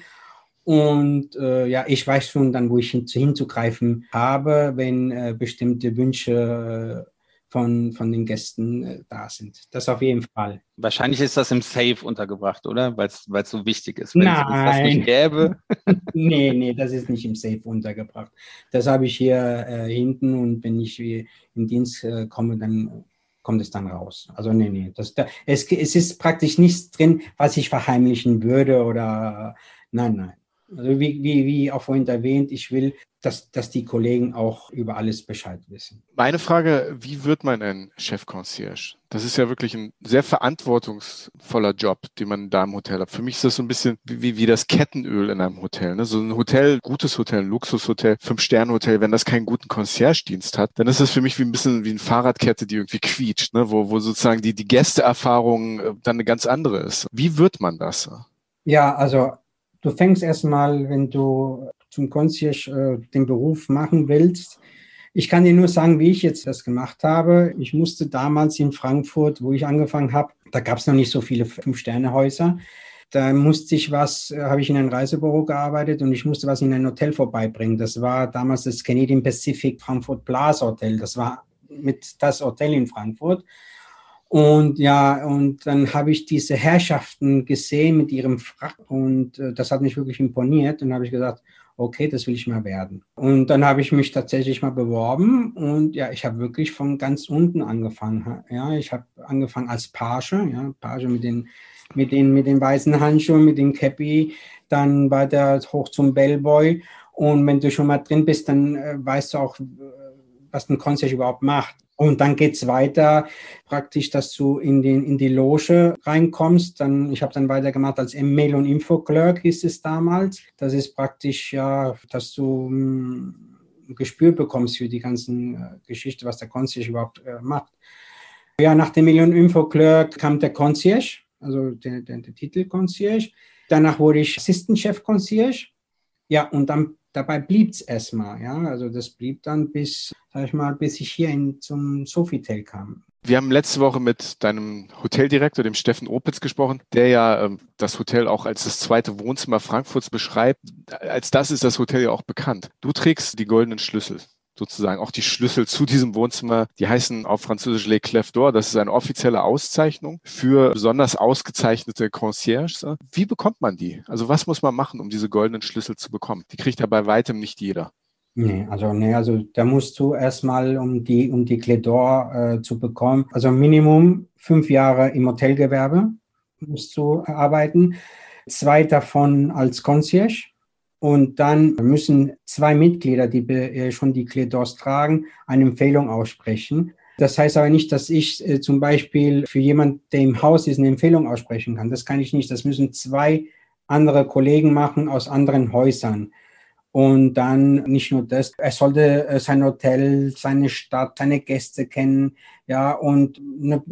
Und äh, ja, ich weiß schon dann, wo ich hin, hinzugreifen habe, wenn äh, bestimmte Wünsche äh, von, von den Gästen äh, da sind. Das auf jeden Fall. Wahrscheinlich ist das im Safe untergebracht, oder? Weil es so wichtig ist. Wenn Nein. es das nicht gäbe. [LAUGHS] nee, nee, das ist nicht im Safe untergebracht. Das habe ich hier äh, hinten und wenn ich in Dienst äh, komme, dann kommt es dann raus. Also nee, nee. Das, da, es, es ist praktisch nichts drin, was ich verheimlichen würde oder nein, nein. Also wie, wie, wie auch vorhin erwähnt, ich will, dass, dass die Kollegen auch über alles Bescheid wissen. Meine Frage, wie wird man ein Chef-Concierge? Das ist ja wirklich ein sehr verantwortungsvoller Job, den man da im Hotel hat. Für mich ist das so ein bisschen wie, wie das Kettenöl in einem Hotel. Ne? So ein Hotel, gutes Hotel, ein Luxushotel, Fünf-Sterne-Hotel, wenn das keinen guten Concierge-Dienst hat, dann ist das für mich wie ein bisschen wie eine Fahrradkette, die irgendwie quietscht, ne? wo, wo sozusagen die, die Gästeerfahrung äh, dann eine ganz andere ist. Wie wird man das? Ja, also Du fängst erstmal, wenn du zum Concierge äh, den Beruf machen willst. Ich kann dir nur sagen, wie ich jetzt das gemacht habe. Ich musste damals in Frankfurt, wo ich angefangen habe, da gab es noch nicht so viele Fünf-Sterne-Häuser. Da musste ich was, äh, habe ich in einem Reisebüro gearbeitet und ich musste was in ein Hotel vorbeibringen. Das war damals das Canadian Pacific Frankfurt Plaza Hotel. Das war mit das Hotel in Frankfurt. Und ja, und dann habe ich diese Herrschaften gesehen mit ihrem Frack und äh, das hat mich wirklich imponiert. Und habe ich gesagt, okay, das will ich mal werden. Und dann habe ich mich tatsächlich mal beworben und ja, ich habe wirklich von ganz unten angefangen. Ja, ich habe angefangen als Page, ja, Page mit den, mit den, mit den weißen Handschuhen, mit dem Cappy, dann weiter hoch zum Bellboy. Und wenn du schon mal drin bist, dann äh, weißt du auch, äh, was ein Concierge überhaupt macht. Und dann geht's weiter, praktisch, dass du in, den, in die Loge reinkommst. Dann, ich habe dann weitergemacht als Mail- und Info-Clerk, hieß es damals. Das ist praktisch, ja, dass du hm, ein Gespür bekommst für die ganzen äh, Geschichte, was der Concierge überhaupt äh, macht. Ja, nach dem Mail- und Info-Clerk kam der Concierge, also der, der, der Titel Concierge. Danach wurde ich Assistant Chef Concierge. Ja, und dann dabei blieb es erstmal. Ja? Also das blieb dann bis, sag ich mal, bis ich hier in, zum Sofitel kam. Wir haben letzte Woche mit deinem Hoteldirektor, dem Steffen Opitz, gesprochen, der ja ähm, das Hotel auch als das zweite Wohnzimmer Frankfurts beschreibt. Als das ist das Hotel ja auch bekannt. Du trägst die goldenen Schlüssel sozusagen auch die Schlüssel zu diesem Wohnzimmer. Die heißen auf Französisch Les Clefs d'Or. Das ist eine offizielle Auszeichnung für besonders ausgezeichnete Concierges. Wie bekommt man die? Also was muss man machen, um diese goldenen Schlüssel zu bekommen? Die kriegt ja bei weitem nicht jeder. Nee, also nee, also da musst du erstmal, um die, um die Clé d'Or äh, zu bekommen, also Minimum fünf Jahre im Hotelgewerbe musst du arbeiten. Zwei davon als Concierge und dann müssen zwei Mitglieder, die äh, schon die Kledos tragen, eine Empfehlung aussprechen. Das heißt aber nicht, dass ich äh, zum Beispiel für jemand, der im Haus ist, eine Empfehlung aussprechen kann. Das kann ich nicht. Das müssen zwei andere Kollegen machen aus anderen Häusern. Und dann nicht nur das, er sollte äh, sein Hotel, seine Stadt, seine Gäste kennen, ja, und ne,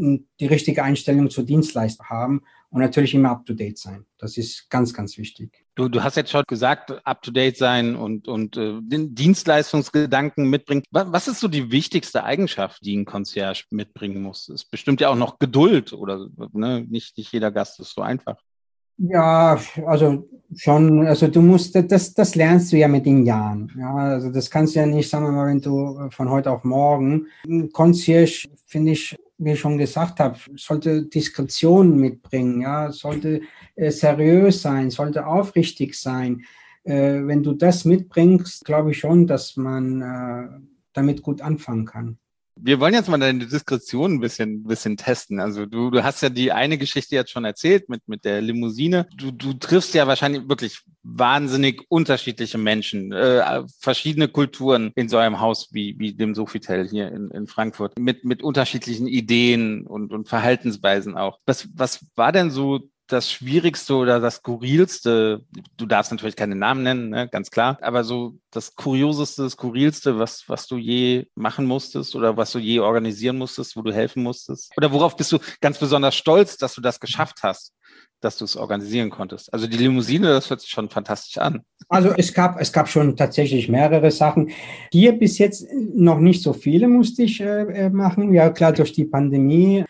die richtige Einstellung zur Dienstleistung haben und natürlich immer up to date sein. Das ist ganz, ganz wichtig. Du, du hast jetzt schon gesagt, up to date sein und, und äh, den Dienstleistungsgedanken mitbringen. Was, was ist so die wichtigste Eigenschaft, die ein Concierge mitbringen muss? Es bestimmt ja auch noch Geduld oder ne? nicht, nicht jeder Gast ist so einfach. Ja, also schon, also du musst, das, das lernst du ja mit den Jahren. Ja, also das kannst du ja nicht, sagen wir mal, wenn du von heute auf morgen. Concierge, finde ich, wie ich schon gesagt habe, sollte Diskretion mitbringen, ja, sollte äh, seriös sein, sollte aufrichtig sein. Äh, wenn du das mitbringst, glaube ich schon, dass man äh, damit gut anfangen kann. Wir wollen jetzt mal deine Diskretion ein bisschen, bisschen testen. Also du, du hast ja die eine Geschichte jetzt schon erzählt mit, mit der Limousine. Du, du triffst ja wahrscheinlich wirklich wahnsinnig unterschiedliche Menschen, äh, verschiedene Kulturen in so einem Haus wie, wie dem Sofitel hier in, in Frankfurt, mit, mit unterschiedlichen Ideen und, und Verhaltensweisen auch. Was, was war denn so das Schwierigste oder das Skurrilste, du darfst natürlich keine Namen nennen, ne, ganz klar, aber so das Kurioseste, Skurrilste, was, was du je machen musstest oder was du je organisieren musstest, wo du helfen musstest? Oder worauf bist du ganz besonders stolz, dass du das geschafft hast, dass du es organisieren konntest? Also die Limousine, das hört sich schon fantastisch an. Also es gab, es gab schon tatsächlich mehrere Sachen. Hier bis jetzt noch nicht so viele musste ich äh, äh machen. Ja, klar, durch die Pandemie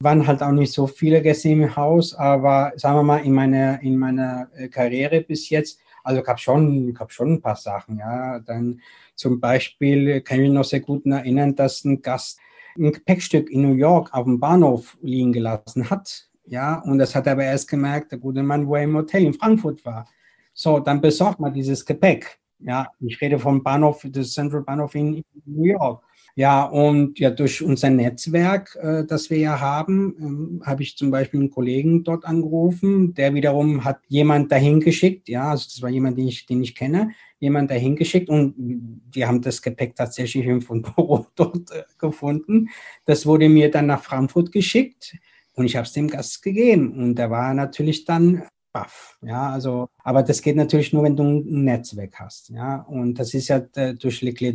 waren halt auch nicht so viele Gäste im Haus, aber sagen wir mal, in meiner, in meiner äh, Karriere bis jetzt, also gab schon, gab schon ein paar Sachen, ja. Dann zum Beispiel kann ich mich noch sehr gut erinnern, dass ein Gast ein Gepäckstück in New York auf dem Bahnhof liegen gelassen hat. Ja, und das hat er aber erst gemerkt, der gute Mann, wo er im Hotel in Frankfurt war. So, dann besorgt man dieses Gepäck. Ja, ich rede vom Bahnhof, des Central Bahnhof in New York. Ja, und ja, durch unser Netzwerk, äh, das wir ja haben, ähm, habe ich zum Beispiel einen Kollegen dort angerufen, der wiederum hat jemand dahin geschickt, ja, also das war jemand, den ich, den ich kenne, jemand dahin geschickt und die haben das Gepäck tatsächlich im Büro [LAUGHS] dort äh, gefunden. Das wurde mir dann nach Frankfurt geschickt und ich habe es dem Gast gegeben und der war natürlich dann baff. Ja, also, aber das geht natürlich nur, wenn du ein Netzwerk hast. Ja, und das ist ja äh, durch Le Clé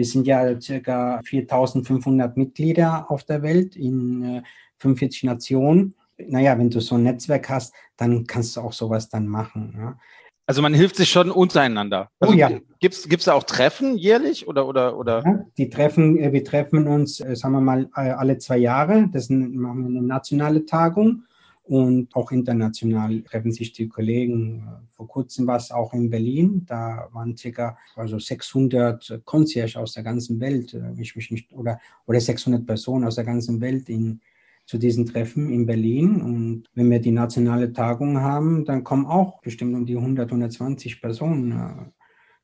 wir sind ja circa 4500 Mitglieder auf der Welt in 45 äh, Nationen. Naja, wenn du so ein Netzwerk hast, dann kannst du auch sowas dann machen. Ja. Also man hilft sich schon untereinander. Oh also oh ja. Gibt es da auch Treffen jährlich oder oder oder? Ja, die Treffen, äh, wir treffen uns, äh, sagen wir mal, alle zwei Jahre. Das machen wir eine nationale Tagung und auch international treffen sich die Kollegen. Vor kurzem war es auch in Berlin. Da waren ca. also 600 Concierge aus der ganzen Welt, äh, ich mich nicht, oder, oder 600 Personen aus der ganzen Welt in, zu diesen Treffen in Berlin. Und wenn wir die nationale Tagung haben, dann kommen auch bestimmt um die 100, 120 Personen.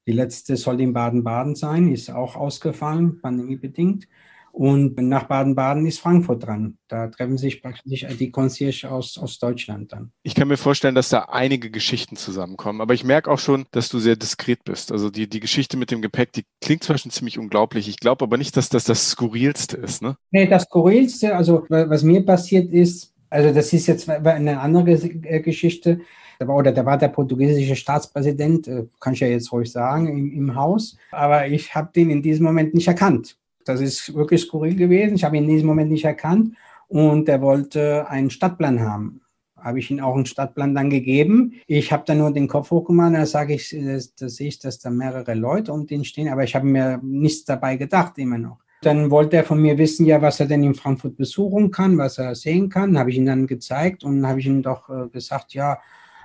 Die letzte soll in Baden-Baden sein, ist auch ausgefallen, pandemiebedingt. Und nach Baden-Baden ist Frankfurt dran. Da treffen sich praktisch die Concierge aus, aus Deutschland dann. Ich kann mir vorstellen, dass da einige Geschichten zusammenkommen. Aber ich merke auch schon, dass du sehr diskret bist. Also die, die Geschichte mit dem Gepäck, die klingt zwar schon ziemlich unglaublich. Ich glaube aber nicht, dass das das Skurrilste ist. Ne? Nee, das Skurrilste, also was mir passiert ist, also das ist jetzt eine andere äh, Geschichte. Oder da war der portugiesische Staatspräsident, äh, kann ich ja jetzt ruhig sagen, im, im Haus. Aber ich habe den in diesem Moment nicht erkannt. Das ist wirklich skurril gewesen. Ich habe ihn in diesem Moment nicht erkannt und er wollte einen Stadtplan haben. habe ich ihm auch einen Stadtplan dann gegeben. Ich habe dann nur den Kopf hochgemacht, da sage ich, da sehe ich, dass da mehrere Leute um den stehen, aber ich habe mir nichts dabei gedacht, immer noch. Dann wollte er von mir wissen, ja, was er denn in Frankfurt besuchen kann, was er sehen kann. Habe ich ihm dann gezeigt und habe ich ihm doch äh, gesagt, ja,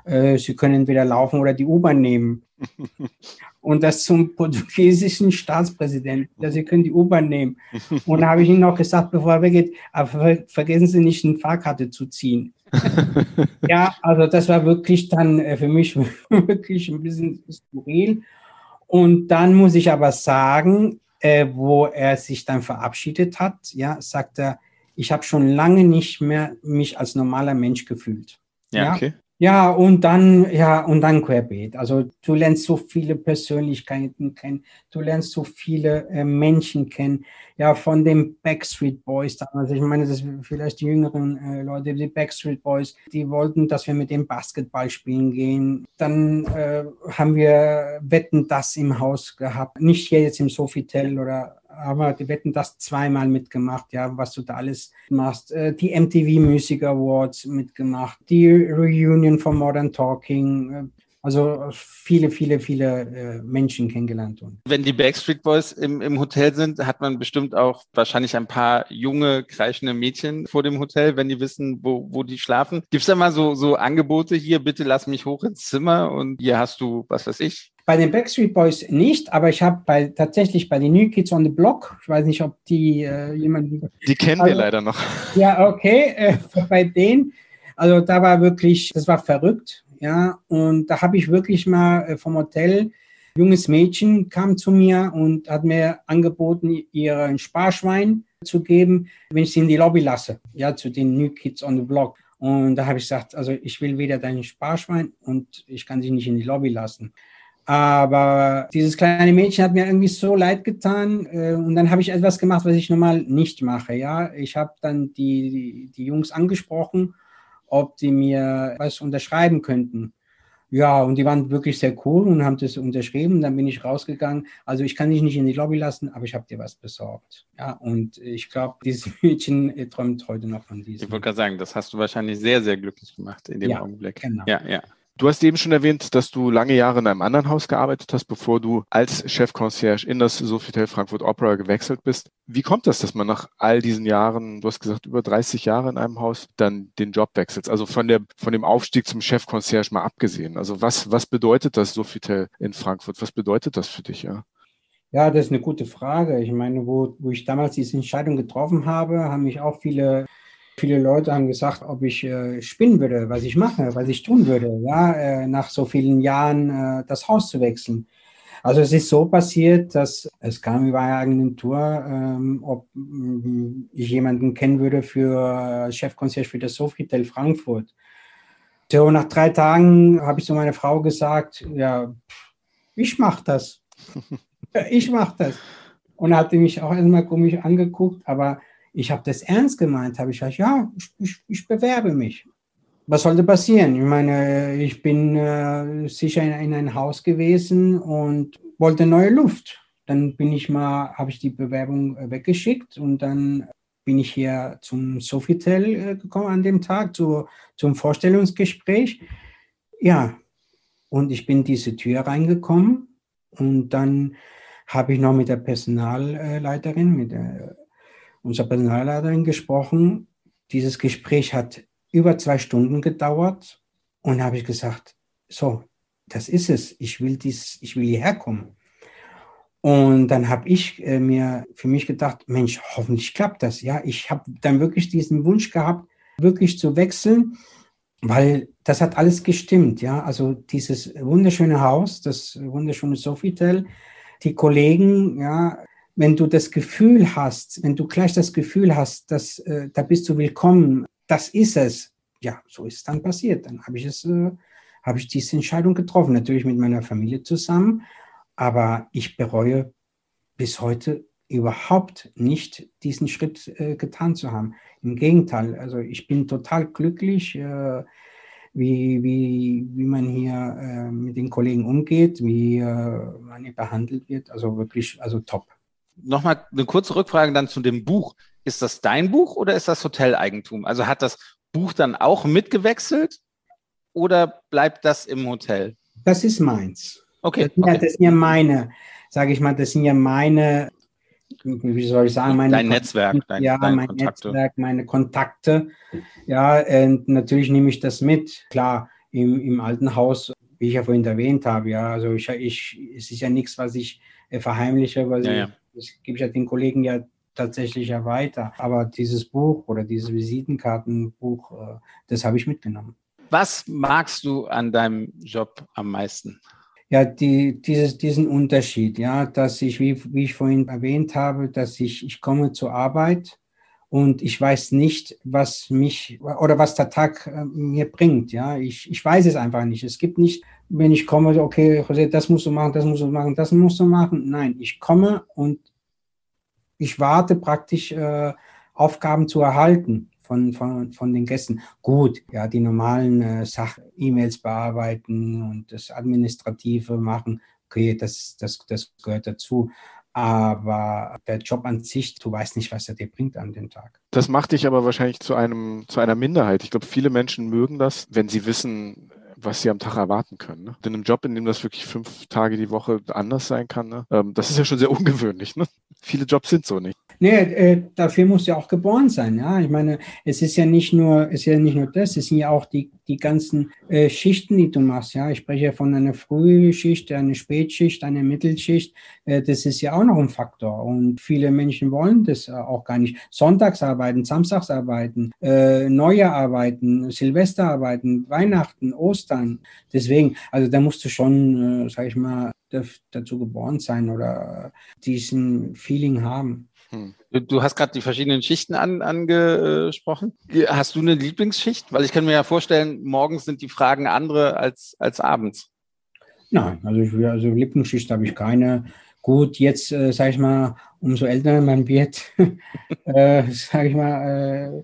äh, Sie können entweder laufen oder die U-Bahn nehmen. [LAUGHS] und das zum portugiesischen Staatspräsidenten. Ja, Sie können die U-Bahn nehmen. Und da habe ich ihm noch gesagt, bevor er weggeht, aber vergessen Sie nicht, eine Fahrkarte zu ziehen. [LAUGHS] ja, also das war wirklich dann äh, für mich [LAUGHS] wirklich ein bisschen skurril. Und dann muss ich aber sagen, äh, wo er sich dann verabschiedet hat, ja, sagt er, ich habe schon lange nicht mehr mich als normaler Mensch gefühlt. Ja, ja? okay. Ja, und dann, ja, und dann Querbeet. Also du lernst so viele Persönlichkeiten kennen, du lernst so viele äh, Menschen kennen. Ja, von den Backstreet Boys damals. Ich meine, das vielleicht die jüngeren äh, Leute, die Backstreet Boys, die wollten, dass wir mit dem Basketball spielen gehen. Dann äh, haben wir Wetten das im Haus gehabt. Nicht hier jetzt im Sofitel oder aber die Wetten das zweimal mitgemacht, ja, was du da alles machst. Äh, die MTV Music Awards mitgemacht, die Reunion von Modern Talking, äh, also viele, viele, viele äh, Menschen kennengelernt. Wenn die Backstreet Boys im, im Hotel sind, hat man bestimmt auch wahrscheinlich ein paar junge, kreischende Mädchen vor dem Hotel, wenn die wissen, wo, wo die schlafen. Gibt es da mal so, so Angebote hier, bitte lass mich hoch ins Zimmer und hier hast du, was weiß ich, bei den Backstreet Boys nicht, aber ich habe bei, tatsächlich bei den New Kids on the Block, ich weiß nicht, ob die äh, jemanden. Die kennen also, wir leider noch. Ja, okay, äh, [LAUGHS] bei denen. Also da war wirklich, das war verrückt, ja. Und da habe ich wirklich mal äh, vom Hotel, junges Mädchen kam zu mir und hat mir angeboten, ihren Sparschwein zu geben, wenn ich sie in die Lobby lasse, ja, zu den New Kids on the Block. Und da habe ich gesagt, also ich will weder dein Sparschwein und ich kann dich nicht in die Lobby lassen. Aber dieses kleine Mädchen hat mir irgendwie so leid getan. Äh, und dann habe ich etwas gemacht, was ich normal nicht mache. Ja, ich habe dann die, die, die Jungs angesprochen, ob die mir was unterschreiben könnten. Ja, und die waren wirklich sehr cool und haben das unterschrieben. Dann bin ich rausgegangen. Also ich kann dich nicht in die Lobby lassen, aber ich habe dir was besorgt. Ja, und ich glaube, dieses [LAUGHS] Mädchen träumt heute noch von diesem. Ich wollte gerade sagen, das hast du wahrscheinlich sehr, sehr glücklich gemacht in dem ja, Augenblick. Genau. Ja, ja. Du hast eben schon erwähnt, dass du lange Jahre in einem anderen Haus gearbeitet hast, bevor du als Chefconcierge in das Sofitel Frankfurt Opera gewechselt bist. Wie kommt das, dass man nach all diesen Jahren, du hast gesagt, über 30 Jahre in einem Haus, dann den Job wechselt? Also von, der, von dem Aufstieg zum Chefconcierge mal abgesehen. Also was, was bedeutet das Sofitel in Frankfurt? Was bedeutet das für dich, ja? Ja, das ist eine gute Frage. Ich meine, wo, wo ich damals diese Entscheidung getroffen habe, haben mich auch viele Viele Leute haben gesagt, ob ich äh, spinnen würde, was ich mache, was ich tun würde, ja, äh, nach so vielen Jahren äh, das Haus zu wechseln. Also es ist so passiert, dass es kam über eine Agentur, ähm, ob mm, ich jemanden kennen würde für äh, Chefconcierge für das Sofitel Frankfurt. So, nach drei Tagen habe ich zu meiner Frau gesagt, ja, ich mache das. [LAUGHS] ich mache das. Und hat mich auch erstmal komisch angeguckt, aber ich habe das ernst gemeint, habe ich gesagt, ja, ich, ich, ich, bewerbe mich. Was sollte passieren? Ich meine, ich bin äh, sicher in, in ein Haus gewesen und wollte neue Luft. Dann bin ich mal, habe ich die Bewerbung äh, weggeschickt und dann bin ich hier zum Sofitel äh, gekommen an dem Tag zu, zum Vorstellungsgespräch. Ja, und ich bin diese Tür reingekommen und dann habe ich noch mit der Personalleiterin, mit der unserer Personalleiterin gesprochen. Dieses Gespräch hat über zwei Stunden gedauert und habe ich gesagt, so, das ist es. Ich will dies, ich will hierher kommen. Und dann habe ich äh, mir für mich gedacht, Mensch, hoffentlich klappt das. Ja, ich habe dann wirklich diesen Wunsch gehabt, wirklich zu wechseln, weil das hat alles gestimmt. Ja, also dieses wunderschöne Haus, das wunderschöne Sofitel, die Kollegen, ja, wenn du das Gefühl hast, wenn du gleich das Gefühl hast, dass äh, da bist du willkommen, das ist es. Ja, so ist es dann passiert. Dann habe ich es, äh, habe ich diese Entscheidung getroffen, natürlich mit meiner Familie zusammen, aber ich bereue bis heute überhaupt nicht diesen Schritt äh, getan zu haben. Im Gegenteil, also ich bin total glücklich, äh, wie, wie, wie man hier äh, mit den Kollegen umgeht, wie äh, man hier behandelt wird. Also wirklich, also top nochmal eine kurze Rückfrage dann zu dem Buch. Ist das dein Buch oder ist das Hoteleigentum? Also hat das Buch dann auch mitgewechselt oder bleibt das im Hotel? Das ist meins. Okay. Das sind, okay. Ja, das sind ja meine, sage ich mal, das sind ja meine, wie soll ich sagen, meine dein Netzwerk, dein, ja, deine mein Kontakte. Netzwerk, meine Kontakte. Ja, und natürlich nehme ich das mit. Klar, im, im alten Haus, wie ich ja vorhin erwähnt habe, ja, also ich, ich es ist ja nichts, was ich äh, verheimliche, weil Ja, ich, ja. Das gebe ich ja den Kollegen ja tatsächlich ja weiter. Aber dieses Buch oder dieses Visitenkartenbuch, äh, das habe ich mitgenommen. Was magst du an deinem Job am meisten? Ja, die, dieses, diesen Unterschied, ja, dass ich, wie, wie ich vorhin erwähnt habe, dass ich, ich komme zur Arbeit und ich weiß nicht, was mich oder was der Tag äh, mir bringt, ja. Ich, ich weiß es einfach nicht. Es gibt nicht, wenn ich komme, okay, José, das musst du machen, das musst du machen, das musst du machen. Nein, ich komme und ich warte praktisch, äh, Aufgaben zu erhalten von, von, von den Gästen. Gut, ja, die normalen äh, Sach E-Mails bearbeiten und das Administrative machen, okay, das, das, das gehört dazu. Aber der Job an sich, du weißt nicht, was er dir bringt an den Tag. Das macht dich aber wahrscheinlich zu einem, zu einer Minderheit. Ich glaube, viele Menschen mögen das, wenn sie wissen, was sie am Tag erwarten können. Ne? In einem Job, in dem das wirklich fünf Tage die Woche anders sein kann, ne? ähm, das ist ja schon sehr ungewöhnlich. Ne? Viele Jobs sind so nicht. Nee, äh, dafür musst du ja auch geboren sein, ja. Ich meine, es ist ja nicht nur, es ist ja nicht nur das, es sind ja auch die, die ganzen äh, Schichten, die du machst, ja. Ich spreche ja von einer Frühschicht, einer Spätschicht, einer Mittelschicht. Äh, das ist ja auch noch ein Faktor. Und viele Menschen wollen das äh, auch gar nicht. Sonntags arbeiten, Samstags arbeiten, äh, Neujahr arbeiten, Silvester arbeiten, Weihnachten, Ostern. Deswegen, also da musst du schon, äh, sag ich mal, dazu geboren sein oder diesen Feeling haben. Du, du hast gerade die verschiedenen Schichten an, angesprochen. Hast du eine Lieblingsschicht? Weil ich kann mir ja vorstellen, morgens sind die Fragen andere als, als abends. Nein, also, ich, also Lippenschicht habe ich keine. Gut, jetzt äh, sage ich mal, umso älter man wird, [LAUGHS] äh, sage ich mal, äh,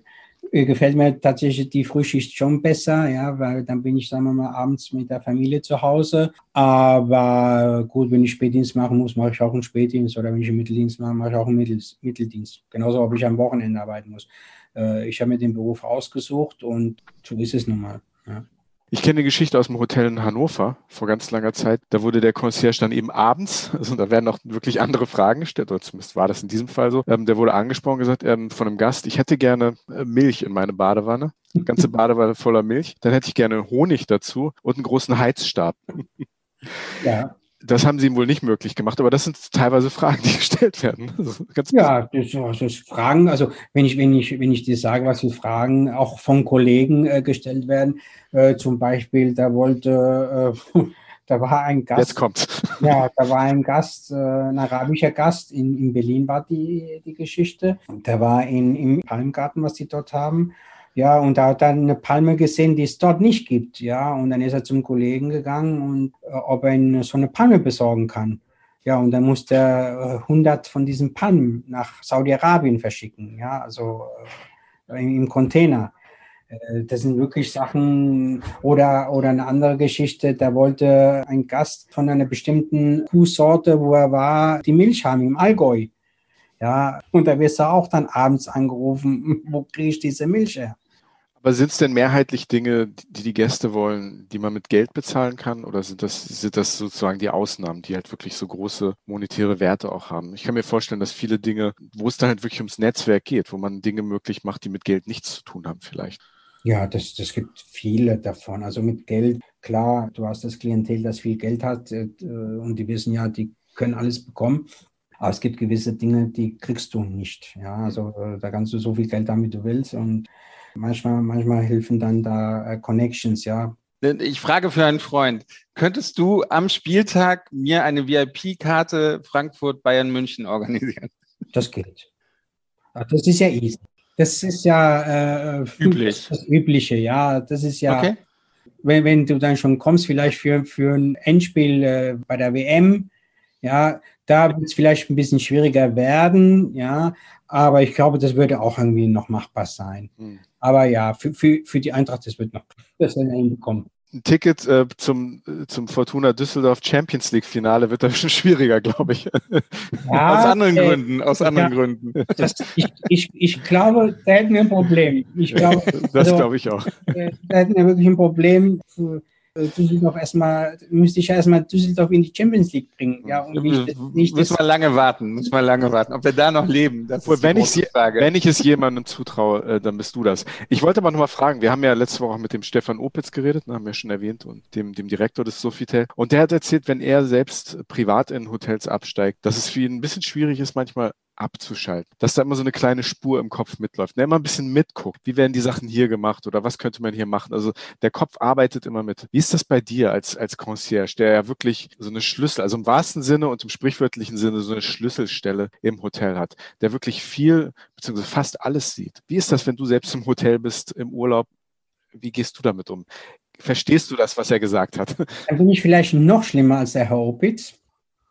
gefällt mir tatsächlich die Frühschicht schon besser, ja, weil dann bin ich, sagen wir mal, abends mit der Familie zu Hause. Aber gut, wenn ich Spätdienst machen muss, mache ich auch einen Spätdienst oder wenn ich einen Mitteldienst mache, mache ich auch einen Mittel, Mitteldienst. Genauso, ob ich am Wochenende arbeiten muss. Äh, ich habe mir den Beruf ausgesucht und so ist es nun mal. Ja. Ich kenne eine Geschichte aus dem Hotel in Hannover vor ganz langer Zeit. Da wurde der Concierge dann eben abends, also da werden auch wirklich andere Fragen gestellt, oder zumindest war das in diesem Fall so. Ähm, der wurde angesprochen gesagt ähm, von einem Gast, ich hätte gerne äh, Milch in meine Badewanne, ganze [LAUGHS] Badewanne voller Milch. Dann hätte ich gerne Honig dazu und einen großen Heizstab. ja. Das haben sie ihm wohl nicht möglich gemacht, aber das sind teilweise Fragen, die [LAUGHS] gestellt werden. Ja, das, das Fragen, also wenn ich, wenn ich, wenn ich dir sage, was für Fragen auch von Kollegen äh, gestellt werden, äh, zum Beispiel, da wollte, äh, [LAUGHS] da war ein Gast. Jetzt kommt's. [LAUGHS] Ja, da war ein Gast, äh, ein arabischer Gast, in, in Berlin war die, die Geschichte. Der war in, im Palmgarten, was die dort haben. Ja, und da hat er eine Palme gesehen, die es dort nicht gibt. Ja, und dann ist er zum Kollegen gegangen und äh, ob er ihn so eine Palme besorgen kann. Ja, und dann musste er äh, 100 von diesen Palmen nach Saudi-Arabien verschicken. Ja, also äh, im, im Container. Äh, Das sind wirklich Sachen oder, oder eine andere Geschichte, da wollte ein Gast von einer bestimmten Kuhsorte, wo er war, die Milch haben im Allgäu. Ja, und da wirst du auch dann abends angerufen, [LAUGHS] wo kriege ich diese Milch her? Aber sind es denn mehrheitlich Dinge, die die Gäste wollen, die man mit Geld bezahlen kann? Oder sind das, sind das sozusagen die Ausnahmen, die halt wirklich so große monetäre Werte auch haben? Ich kann mir vorstellen, dass viele Dinge, wo es dann halt wirklich ums Netzwerk geht, wo man Dinge möglich macht, die mit Geld nichts zu tun haben vielleicht. Ja, das, das gibt viele davon. Also mit Geld, klar, du hast das Klientel, das viel Geld hat äh, und die wissen ja, die können alles bekommen. Aber es gibt gewisse Dinge, die kriegst du nicht. Ja, also äh, da kannst du so viel Geld haben, wie du willst. Und manchmal, manchmal helfen dann da äh, Connections, ja. Ich frage für einen Freund, könntest du am Spieltag mir eine VIP-Karte Frankfurt-Bayern München organisieren? Das geht. Ach, Das ist ja easy. Das ist ja äh, Üblich. Das Übliche, ja. Das ist ja, Okay. wenn, wenn du dann schon kommst, vielleicht für, für ein Endspiel äh, bei der WM, ja, da wird es vielleicht ein bisschen schwieriger werden, ja, aber ich glaube, das würde auch irgendwie noch machbar sein. Hm. Aber ja, für, für, für die Eintracht, das wird noch, das wir hinbekommen. ein Ticket äh, zum, zum Fortuna Düsseldorf Champions League Finale wird da schon [LAUGHS] schwieriger, glaube ich. Ja, aus anderen äh, Gründen, aus anderen ja, Gründen. Das, ich, ich, ich glaube, da hätten wir ein Problem. Ich [LAUGHS] glaube, das also, glaube ich auch. Äh, da hätten wir wirklich ein Problem. Für, äh, Düsseldorf erstmal, müsste ich ja erstmal Düsseldorf in die Champions League bringen. Ja, und nicht, nicht müssen wir lange warten, müssen wir lange warten, ob wir da noch leben. Das ist wenn, ich, wenn ich es jemandem zutraue, äh, dann bist du das. Ich wollte aber noch mal fragen, wir haben ja letzte Woche mit dem Stefan Opitz geredet, ne, haben wir schon erwähnt, und dem, dem Direktor des Sofitel. Und der hat erzählt, wenn er selbst privat in Hotels absteigt, dass es für ihn ein bisschen schwierig ist, manchmal abzuschalten. Dass da immer so eine kleine Spur im Kopf mitläuft. Ne, immer ein bisschen mitguckt. Wie werden die Sachen hier gemacht oder was könnte man hier machen? Also der Kopf arbeitet immer mit. Wie ist das bei dir als, als Concierge, der ja wirklich so eine Schlüssel, also im wahrsten Sinne und im sprichwörtlichen Sinne so eine Schlüsselstelle im Hotel hat, der wirklich viel, beziehungsweise fast alles sieht. Wie ist das, wenn du selbst im Hotel bist, im Urlaub? Wie gehst du damit um? Verstehst du das, was er gesagt hat? Dann bin ich vielleicht noch schlimmer als der Herr Opitz.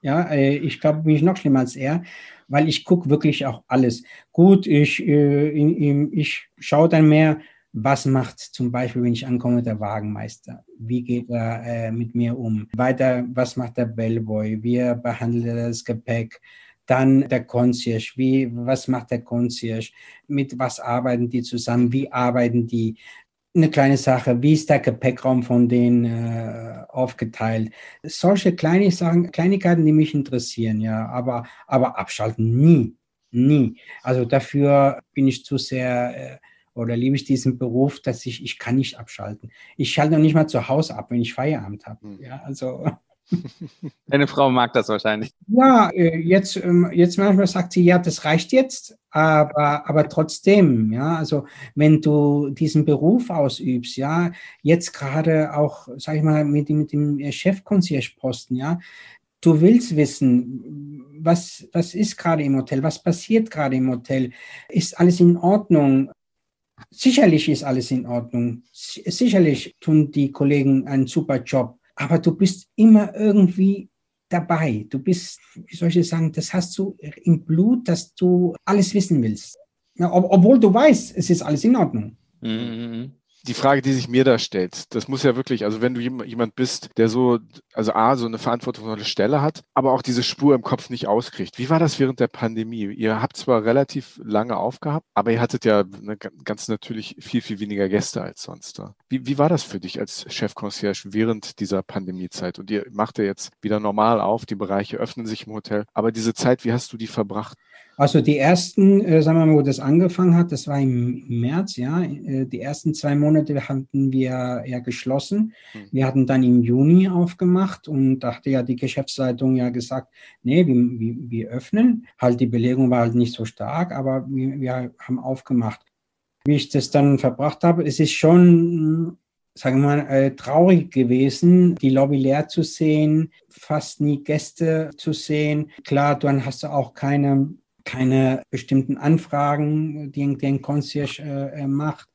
Ja, äh, ich glaube, bin ich noch schlimmer als er, weil ich gucke wirklich auch alles. Gut, ich, äh, in, in, ich schaue dann mehr, was macht zum Beispiel, wenn ich ankomme, der Wagenmeister? Wie geht er äh, mit mir um? Weiter, was macht der Bellboy? Wie behandelt er das Gepäck? Dann der Concierge. Wie, was macht der Concierge? Mit was arbeiten die zusammen? Wie arbeiten die? Eine kleine Sache, wie ist der Gepäckraum von denen äh, aufgeteilt? Solche kleine Sachen, Kleinigkeiten, die mich interessieren, ja, aber, aber abschalten nie, nie. Also dafür bin ich zu sehr äh, oder liebe ich diesen Beruf, dass ich, ich kann nicht abschalten. Ich schalte noch nicht mal zu Hause ab, wenn ich Feierabend habe. Hm. Ja, also [LAUGHS] Deine Frau mag das wahrscheinlich. Ja, äh, jetzt, ähm, jetzt manchmal sagt sie, ja, das reicht jetzt, aber, aber trotzdem, ja, also wenn du diesen Beruf ausübst, ja, jetzt gerade auch, sag ich mal, mit, mit dem Chefconcierge-Posten, ja, du willst wissen, was, was ist gerade im Hotel, was passiert gerade im Hotel, ist alles in Ordnung, Sicherlich ist alles in Ordnung. Sicherlich tun die Kollegen einen super Job aber du bist immer irgendwie dabei. Du bist, wie soll ich sagen, das hast du im Blut, dass du alles wissen willst. Ja, ob, obwohl du weißt, es ist alles in Ordnung. Mhm die Frage, die sich mir da stellt, das muss ja wirklich, also wenn du jemand bist, der so, also A, so eine verantwortungsvolle Stelle hat, aber auch diese Spur im Kopf nicht auskriegt. Wie war das während der Pandemie? Ihr habt zwar relativ lange aufgehabt, aber ihr hattet ja eine, ganz natürlich viel, viel weniger Gäste als sonst. Wie, wie war das für dich als Chefconcierge während dieser Pandemiezeit? Und ihr macht ja jetzt wieder normal auf, die Bereiche öffnen sich im Hotel, aber diese Zeit, wie hast du die verbracht? Also die ersten, äh, sagen wir mal, wo das angefangen hat, das war im März, ja. Äh, die ersten zwei Monate hatten wir ja geschlossen. Mhm. Wir hatten dann im Juni aufgemacht und da hatte ja die Geschäftsleitung ja gesagt, nee, wir, wir, wir öffnen. Halt die Belegung war halt nicht so stark, aber wir, wir haben aufgemacht. Wie ich das dann verbracht habe, es ist schon sagen wir mal, äh, traurig gewesen, die Lobby leer zu sehen, fast nie Gäste zu sehen. Klar, dann hast du auch keine keine bestimmten Anfragen, die den Concierge äh, äh, macht.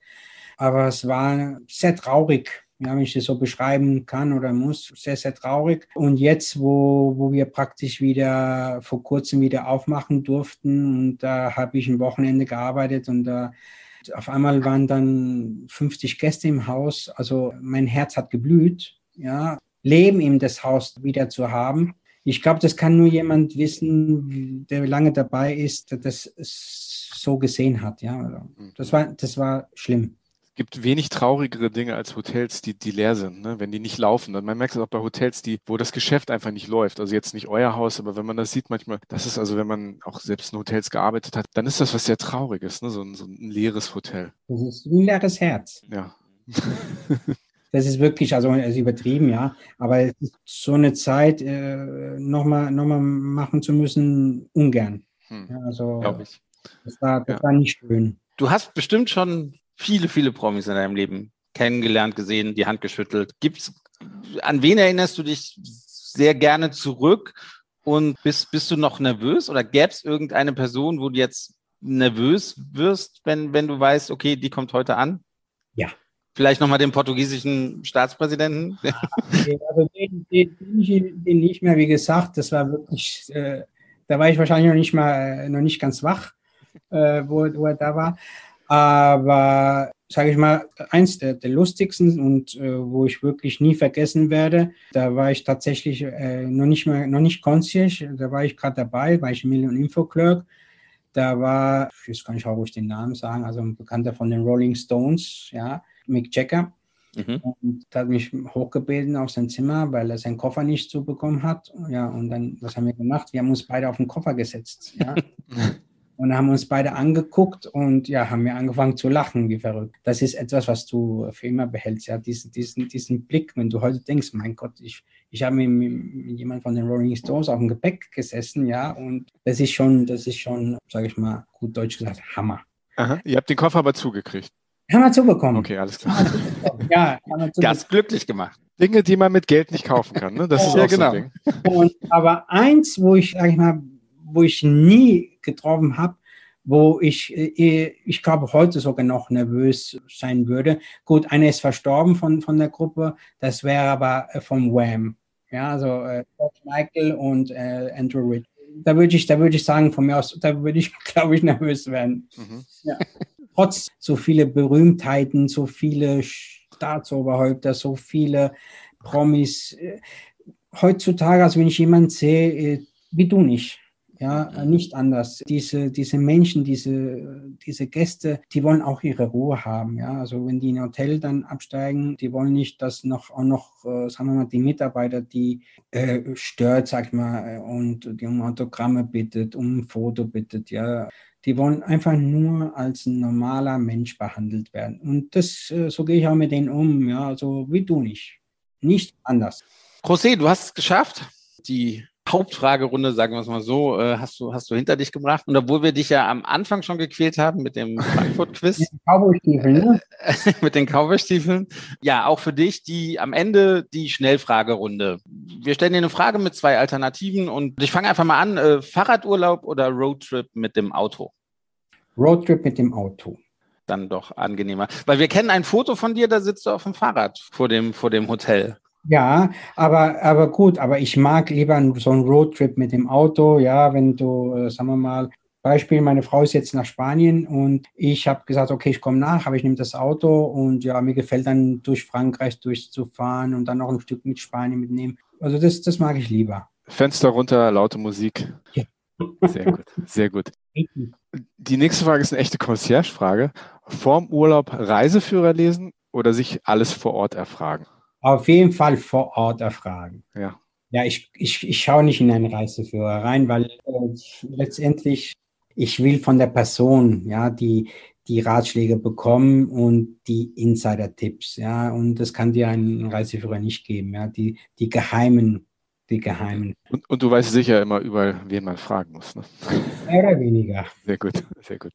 Aber es war sehr traurig, ja, wenn ich das so beschreiben kann oder muss, sehr, sehr traurig. Und jetzt, wo, wo wir praktisch wieder vor kurzem wieder aufmachen durften und da habe ich ein Wochenende gearbeitet und da auf einmal waren dann 50 Gäste im Haus. Also mein Herz hat geblüht, ja, Leben in das Haus wieder zu haben. Ich glaube, das kann nur jemand wissen, der lange dabei ist, der das so gesehen hat. Ja, also, das war, das war schlimm. Es gibt wenig traurigere Dinge als Hotels, die, die leer sind, ne? wenn die nicht laufen. man merkt es auch bei Hotels, die, wo das Geschäft einfach nicht läuft. Also jetzt nicht euer Haus, aber wenn man das sieht manchmal, das ist also, wenn man auch selbst in Hotels gearbeitet hat, dann ist das was sehr Trauriges, ne? so, ein, so ein leeres Hotel. Das ist ein leeres Herz. Ja. [LAUGHS] das ist wirklich, also ist übertrieben, ja, aber so eine Zeit äh, nochmal noch mal machen zu müssen, ungern. Hm, ja, also, Glaube ich. Das, war, das ja. war nicht schön. Du hast bestimmt schon viele, viele Promis in deinem Leben kennengelernt, gesehen, die Hand geschüttelt. Gibt's, an wen erinnerst du dich sehr gerne zurück? Und bist, bist du noch nervös oder gäbe es irgendeine Person, wo du jetzt nervös wirst, wenn, wenn du weißt, okay, die kommt heute an? Ja, Vielleicht nochmal den portugiesischen Staatspräsidenten? [LAUGHS] also den, den, den, nicht mehr, wie gesagt, das war wirklich, äh, da war ich wahrscheinlich noch nicht mal, noch nicht ganz wach, äh, wo, wo er da war. Aber sage ich mal, eins der, der lustigsten und äh, wo ich wirklich nie vergessen werde. Da war ich tatsächlich äh, noch nicht mal, noch nicht Concierge, da war ich gerade dabei, war ich Million Info Clerk. Da war, ich weiß gar nicht, ob ich den Namen sagen, also ein Bekannter von den Rolling Stones, ja, Mick Jagger. Mhm. Und hat mich hochgebeten auf sein Zimmer, weil er seinen Koffer nicht so bekommen hat. Ja, und dann, was haben wir gemacht? Wir haben uns beide auf den Koffer gesetzt. Ja. [LAUGHS] und haben uns beide angeguckt und ja, haben wir angefangen zu lachen, wie verrückt. Das ist etwas, was du für immer behältst, ja, diesen, diesen, diesen Blick, wenn du heute denkst, mein Gott, ich, ich habe mit, mit jemand von den Rolling Stones auf dem Gepäck gesessen, ja, und das ist schon, das ist schon, sage ich mal, gut deutsch gesagt, Hammer. Aha, ihr habt den Koffer aber zugekriegt. Haben wir zubekommen. Okay, alles klar. Ja, ganz glücklich gemacht. Dinge, die man mit Geld nicht kaufen kann. Ne? Das ja, ist ja genau. So und, aber eins, wo ich, sag ich mal, wo ich nie getroffen habe, wo ich, äh, ich glaube, heute sogar noch nervös sein würde. Gut, einer ist verstorben von, von der Gruppe, das wäre aber äh, vom Wham. Ja, also äh, Michael und äh, Andrew Ritt. Da würde ich, da würde ich sagen, von mir aus, da würde ich, [LAUGHS] glaube ich, nervös werden. Mhm. Ja. Trotz so viele Berühmtheiten, so viele Staatsoberhäupter, so viele Promis. Äh, heutzutage, also wenn ich jemanden sehe, wie du nicht, ja, nicht anders. Diese, diese Menschen, diese, diese Gäste, die wollen auch ihre Ruhe haben. Ja, also wenn die in ein Hotel dann absteigen, die wollen nicht, dass noch auch noch, äh, sagen wir mal, die Mitarbeiter, die äh, stört, sag ich mal, und die um Autogramme bittet, um ein Foto bittet, ja. Die wollen einfach nur als ein normaler Mensch behandelt werden. Und das, äh, so gehe ich auch mit denen um, ja, also wie du nicht. Nicht anders. José, du hast es geschafft. Die Hauptfragerunde, sagen wir es mal so, äh, hast du, hast du hinter dich gebracht. Und obwohl wir dich ja am Anfang schon gequält haben mit dem Frankfurt-Quiz. mit den Cowboy-Stiefeln, ne? [LAUGHS] mit den Cowboy-Stiefeln. Ja, auch für dich die am Ende die Schnellfragerunde. Wir stellen dir eine Frage mit zwei Alternativen und ich fange einfach mal an. Äh, Fahrradurlaub oder Roadtrip mit dem Auto? Roadtrip mit dem Auto dann doch angenehmer. Weil wir kennen ein Foto von dir, da sitzt du auf dem Fahrrad vor dem, vor dem Hotel. Ja, aber, aber gut, aber ich mag lieber so einen Roadtrip mit dem Auto, ja, wenn du, äh, sagen wir mal, Beispiel, meine Frau ist jetzt nach Spanien und ich habe gesagt, okay, ich komme nach, aber ich nehme das Auto und ja, mir gefällt dann durch Frankreich durchzufahren und dann noch ein Stück mit Spanien mitnehmen. Also das, das mag ich lieber. Fenster runter, laute Musik. Ja. Sehr gut, sehr gut. Die nächste Frage ist eine echte Concierge-Frage. Vorm Urlaub Reiseführer lesen oder sich alles vor Ort erfragen? Auf jeden Fall vor Ort erfragen. Ja. Ja, ich, ich, ich schaue nicht in einen Reiseführer rein, weil äh, letztendlich ich will von der Person, ja, die, die Ratschläge bekommen und die Insider-Tipps, ja, und das kann dir ein Reiseführer nicht geben, ja, die, die geheimen, die geheimen. Und, und du weißt sicher immer überall, wen man fragen muss, ne? Mehr oder weniger. Sehr gut, sehr gut.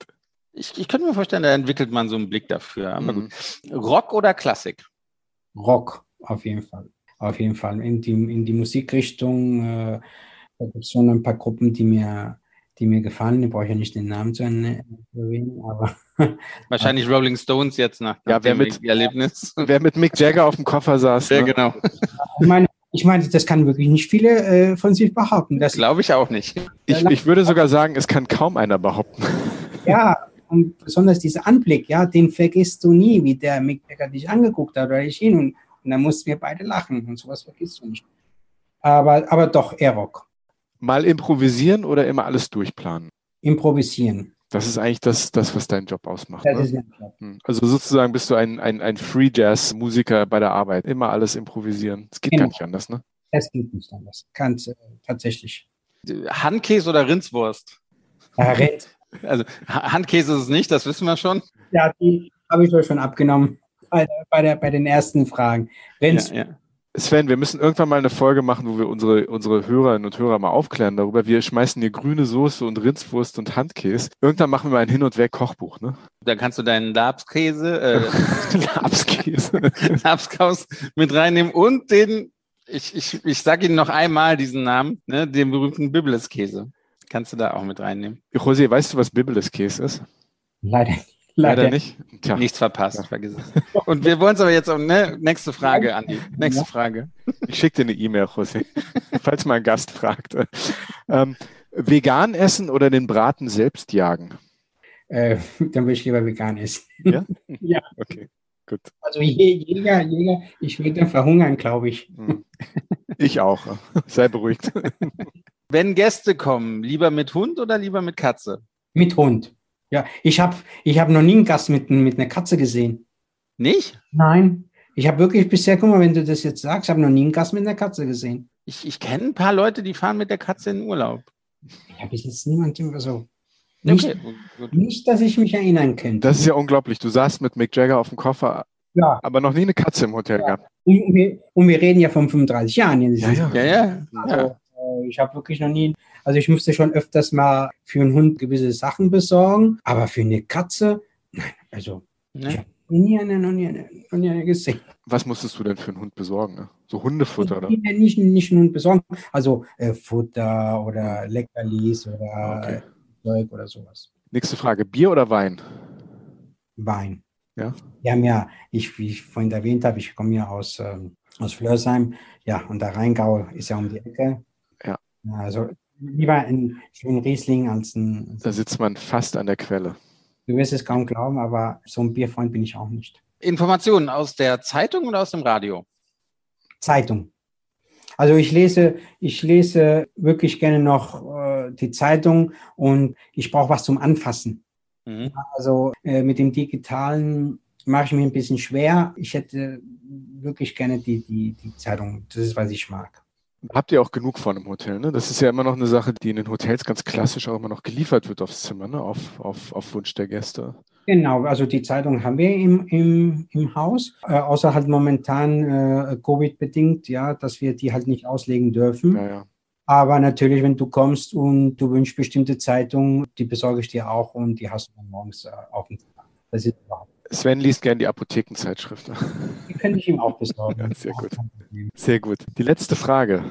Ich, ich könnte mir vorstellen, da entwickelt man so einen Blick dafür. Aber mhm. gut. Rock oder Klassik? Rock auf jeden Fall. Auf jeden Fall. In die, in die Musikrichtung, äh, da gibt es schon ein paar Gruppen, die mir, die mir gefallen. Ich brauche ja nicht den Namen zu erwähnen, aber. [LAUGHS] Wahrscheinlich Rolling Stones jetzt nach, ja, wer mit, Erlebnis. [LAUGHS] Wer mit Mick Jagger auf dem Koffer saß. Ja, ne? genau. Ich meine, ich meine, das kann wirklich nicht viele äh, von sich behaupten. Glaube ich auch nicht. Ich, ich würde sogar sagen, es kann kaum einer behaupten. [LAUGHS] Ja, und besonders dieser Anblick, ja, den vergisst du nie, wie der Mick Jagger dich angeguckt hat oder ich ihn. Und und dann mussten wir beide lachen und sowas vergisst du nicht. Aber, aber doch, eher Rock. Mal improvisieren oder immer alles durchplanen? Improvisieren. Das ist eigentlich das, das was deinen Job ausmacht. Das ne? ist mein Job. Hm. Also sozusagen bist du ein, ein, ein Free Jazz-Musiker bei der Arbeit. Immer alles improvisieren. Das geht immer. gar nicht anders, ne? Das geht nicht anders. Kannst äh, tatsächlich. Handkäse oder Rindswurst? Ja, Rind. Also Handkäse ist es nicht, das wissen wir schon. Ja, die habe ich euch schon abgenommen bei, bei, der, bei den ersten Fragen. Wenn's, ja, ja. Sven, wir müssen irgendwann mal eine Folge machen, wo wir unsere, unsere Hörerinnen und Hörer mal aufklären darüber. Wir schmeißen hier grüne Soße und Rindswurst und Handkäse. Irgendwann machen wir mal ein Hin- und Weg-Kochbuch, ne? Dann kannst du deinen Labskäse, äh, [LAUGHS] Labskäse, [LAUGHS] Labskaus mit reinnehmen und den, ich, ich, ich sag Ihnen noch einmal diesen Namen, ne, den berühmten Bibeleskäse. Kannst du da auch mit reinnehmen. José, weißt du, was Bibeleskäse ist? Leider nicht. Leider, Leider nicht. Tja. Nichts verpasst, ja. vergiss es. Und wir wollen es aber jetzt um, ne? Nächste Frage, Andi. Nächste Frage. Ich schicke dir eine E-Mail, José, [LAUGHS] falls mal ein Gast fragt. Ähm, vegan essen oder den Braten selbst jagen? äh, dann würde ich lieber vegan essen. Ja? [LAUGHS] Ja. Okay, gut. Also Je- Jäger, Jäger, ich würde dann verhungern, glaube ich. Hm. Ich auch. Sei beruhigt. Wenn Gäste kommen, lieber mit Hund oder lieber mit Katze? Mit Hund. Ja, ich habe ich hab noch nie einen Gast mit, mit einer Katze gesehen. Nicht? Nein. Ich habe wirklich bisher, guck mal, wenn du das jetzt sagst, ich habe noch nie einen Gast mit einer Katze gesehen. Ich, ich kenne ein paar Leute, die fahren mit der Katze in den Urlaub. Ich habe bis jetzt niemanden so. Nicht, Okay, nicht, dass ich mich erinnern könnte. Das ist ja unglaublich. Du saßt mit Mick Jagger auf dem Koffer, ja. aber noch nie eine Katze im Hotel gehabt. Und wir, und wir reden ja von 35 Jahren. Ja, ja. Ja, ja. Also, ja. Ich habe wirklich noch nie, also ich musste schon öfters mal für einen Hund gewisse Sachen besorgen, aber für eine Katze, nein, also Ne? nie eine, noch nie eine, noch nie eine gesehen. Was musstest du denn für einen Hund besorgen? Ne? So Hundefutter oder? Ich will nicht, nicht einen Hund besorgen, also äh, Futter oder Leckerlis oder Okay. äh, Zeug oder sowas. Nächste Frage. Bier oder Wein? Wein. Ja. Wir haben ja, ich, wie ich vorhin erwähnt habe, ich komme ja aus, ähm, aus Flörsheim, ja, und der Rheingau ist ja um die Ecke. Also lieber ein schönen Riesling als ein, Da sitzt man fast an der Quelle. du wirst es kaum glauben, aber so ein Bierfreund bin ich auch nicht. Informationen aus der Zeitung oder aus dem Radio? Zeitung. Also ich lese, ich lese wirklich gerne noch äh, die Zeitung und ich brauche was zum Anfassen. Mhm. Also äh, mit dem Digitalen mache ich mir ein bisschen schwer. Ich hätte wirklich gerne die, die, die Zeitung. Das ist, was ich mag. Habt ihr auch genug von im Hotel? Ne? Das ist ja immer noch eine Sache, die in den Hotels ganz klassisch auch immer noch geliefert wird aufs Zimmer, ne? auf, auf, auf Wunsch der Gäste. Genau, also die Zeitung haben wir im, im, im Haus, äh, außer halt momentan äh, Covid-bedingt, ja, dass wir die halt nicht auslegen dürfen. Ja, ja. Aber natürlich, wenn du kommst und du wünschst bestimmte Zeitungen, die besorge ich dir auch und die hast du dann morgens äh, auf dem Tag. Das ist überhaupt. Sven liest gern die Apothekenzeitschrift. Die könnte ich ihm auch besorgen. Ja, sehr gut. Sehr gut. Die letzte Frage.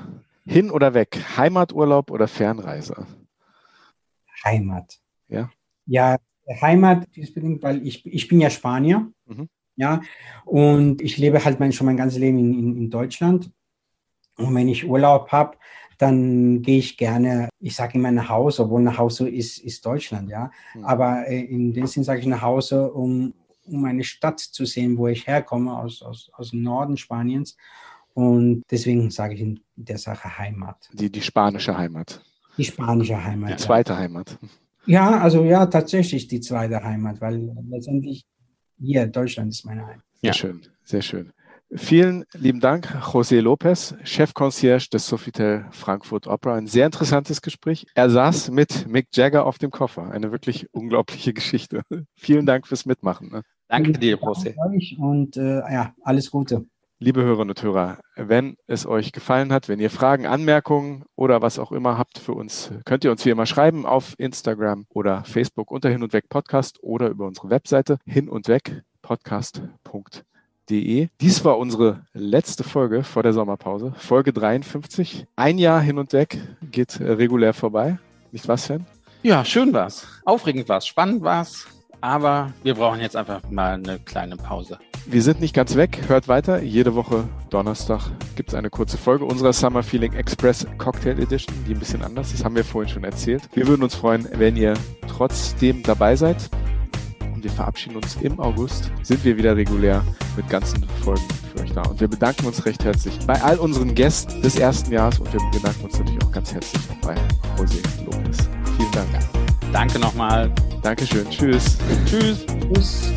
Hin oder weg? Heimaturlaub oder Fernreise? Heimat. Ja. Ja, Heimat ist bedingt, weil ich, ich bin ja Spanier. Mhm. Ja, und ich lebe halt mein, schon mein ganzes Leben in, in, in Deutschland. Und wenn ich Urlaub habe, dann gehe ich gerne, ich sage immer nach Hause, obwohl nach Hause ist, ist Deutschland, ja. Mhm. Aber äh, in dem Sinn sage ich nach Hause, um, um eine Stadt zu sehen, wo ich herkomme, aus, aus, aus dem Norden Spaniens. Und deswegen sage ich in der Sache Heimat. Die, die spanische Heimat. Die spanische Heimat. Die ja. zweite Heimat. Ja, also ja, tatsächlich die zweite Heimat, weil letztendlich hier Deutschland ist meine Heimat. Sehr Ja. schön, sehr schön. Vielen lieben Dank, José Lopez, Chefconcierge des Sofitel Frankfurt Opera. Ein sehr interessantes Gespräch. Er saß mit Mick Jagger auf dem Koffer. Eine wirklich unglaubliche Geschichte. [LAUGHS] Vielen Dank fürs Mitmachen. Danke dir, euch Und äh, ja, alles Gute. Liebe Hörerinnen und Hörer, wenn es euch gefallen hat, wenn ihr Fragen, Anmerkungen oder was auch immer habt für uns, könnt ihr uns wie immer schreiben auf Instagram oder Facebook unter Hin und Weg Podcast oder über unsere Webseite hin und weg podcast.de. Dies war unsere letzte Folge vor der Sommerpause, Folge 53. Ein Jahr hin und weg geht regulär vorbei. Nicht was, Sven? Ja, schön war's. Aufregend war's, spannend war's. Aber wir brauchen jetzt einfach mal eine kleine Pause. Wir sind nicht ganz weg. Hört weiter. Jede Woche Donnerstag gibt es eine kurze Folge unserer Summer Feeling Express Cocktail Edition, die ein bisschen anders ist. Haben wir vorhin schon erzählt. Wir würden uns freuen, wenn ihr trotzdem dabei seid. Und wir verabschieden uns im August. Sind wir wieder regulär mit ganzen Folgen für euch da. Und wir bedanken uns recht herzlich bei all unseren Gästen des ersten Jahres und wir bedanken uns natürlich auch ganz herzlich bei José Lopez. Vielen Dank. Danke nochmal. Dankeschön. Tschüss. Tschüss. Tschüss.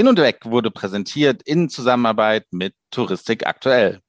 Hin und weg wurde präsentiert in Zusammenarbeit mit Touristik aktuell.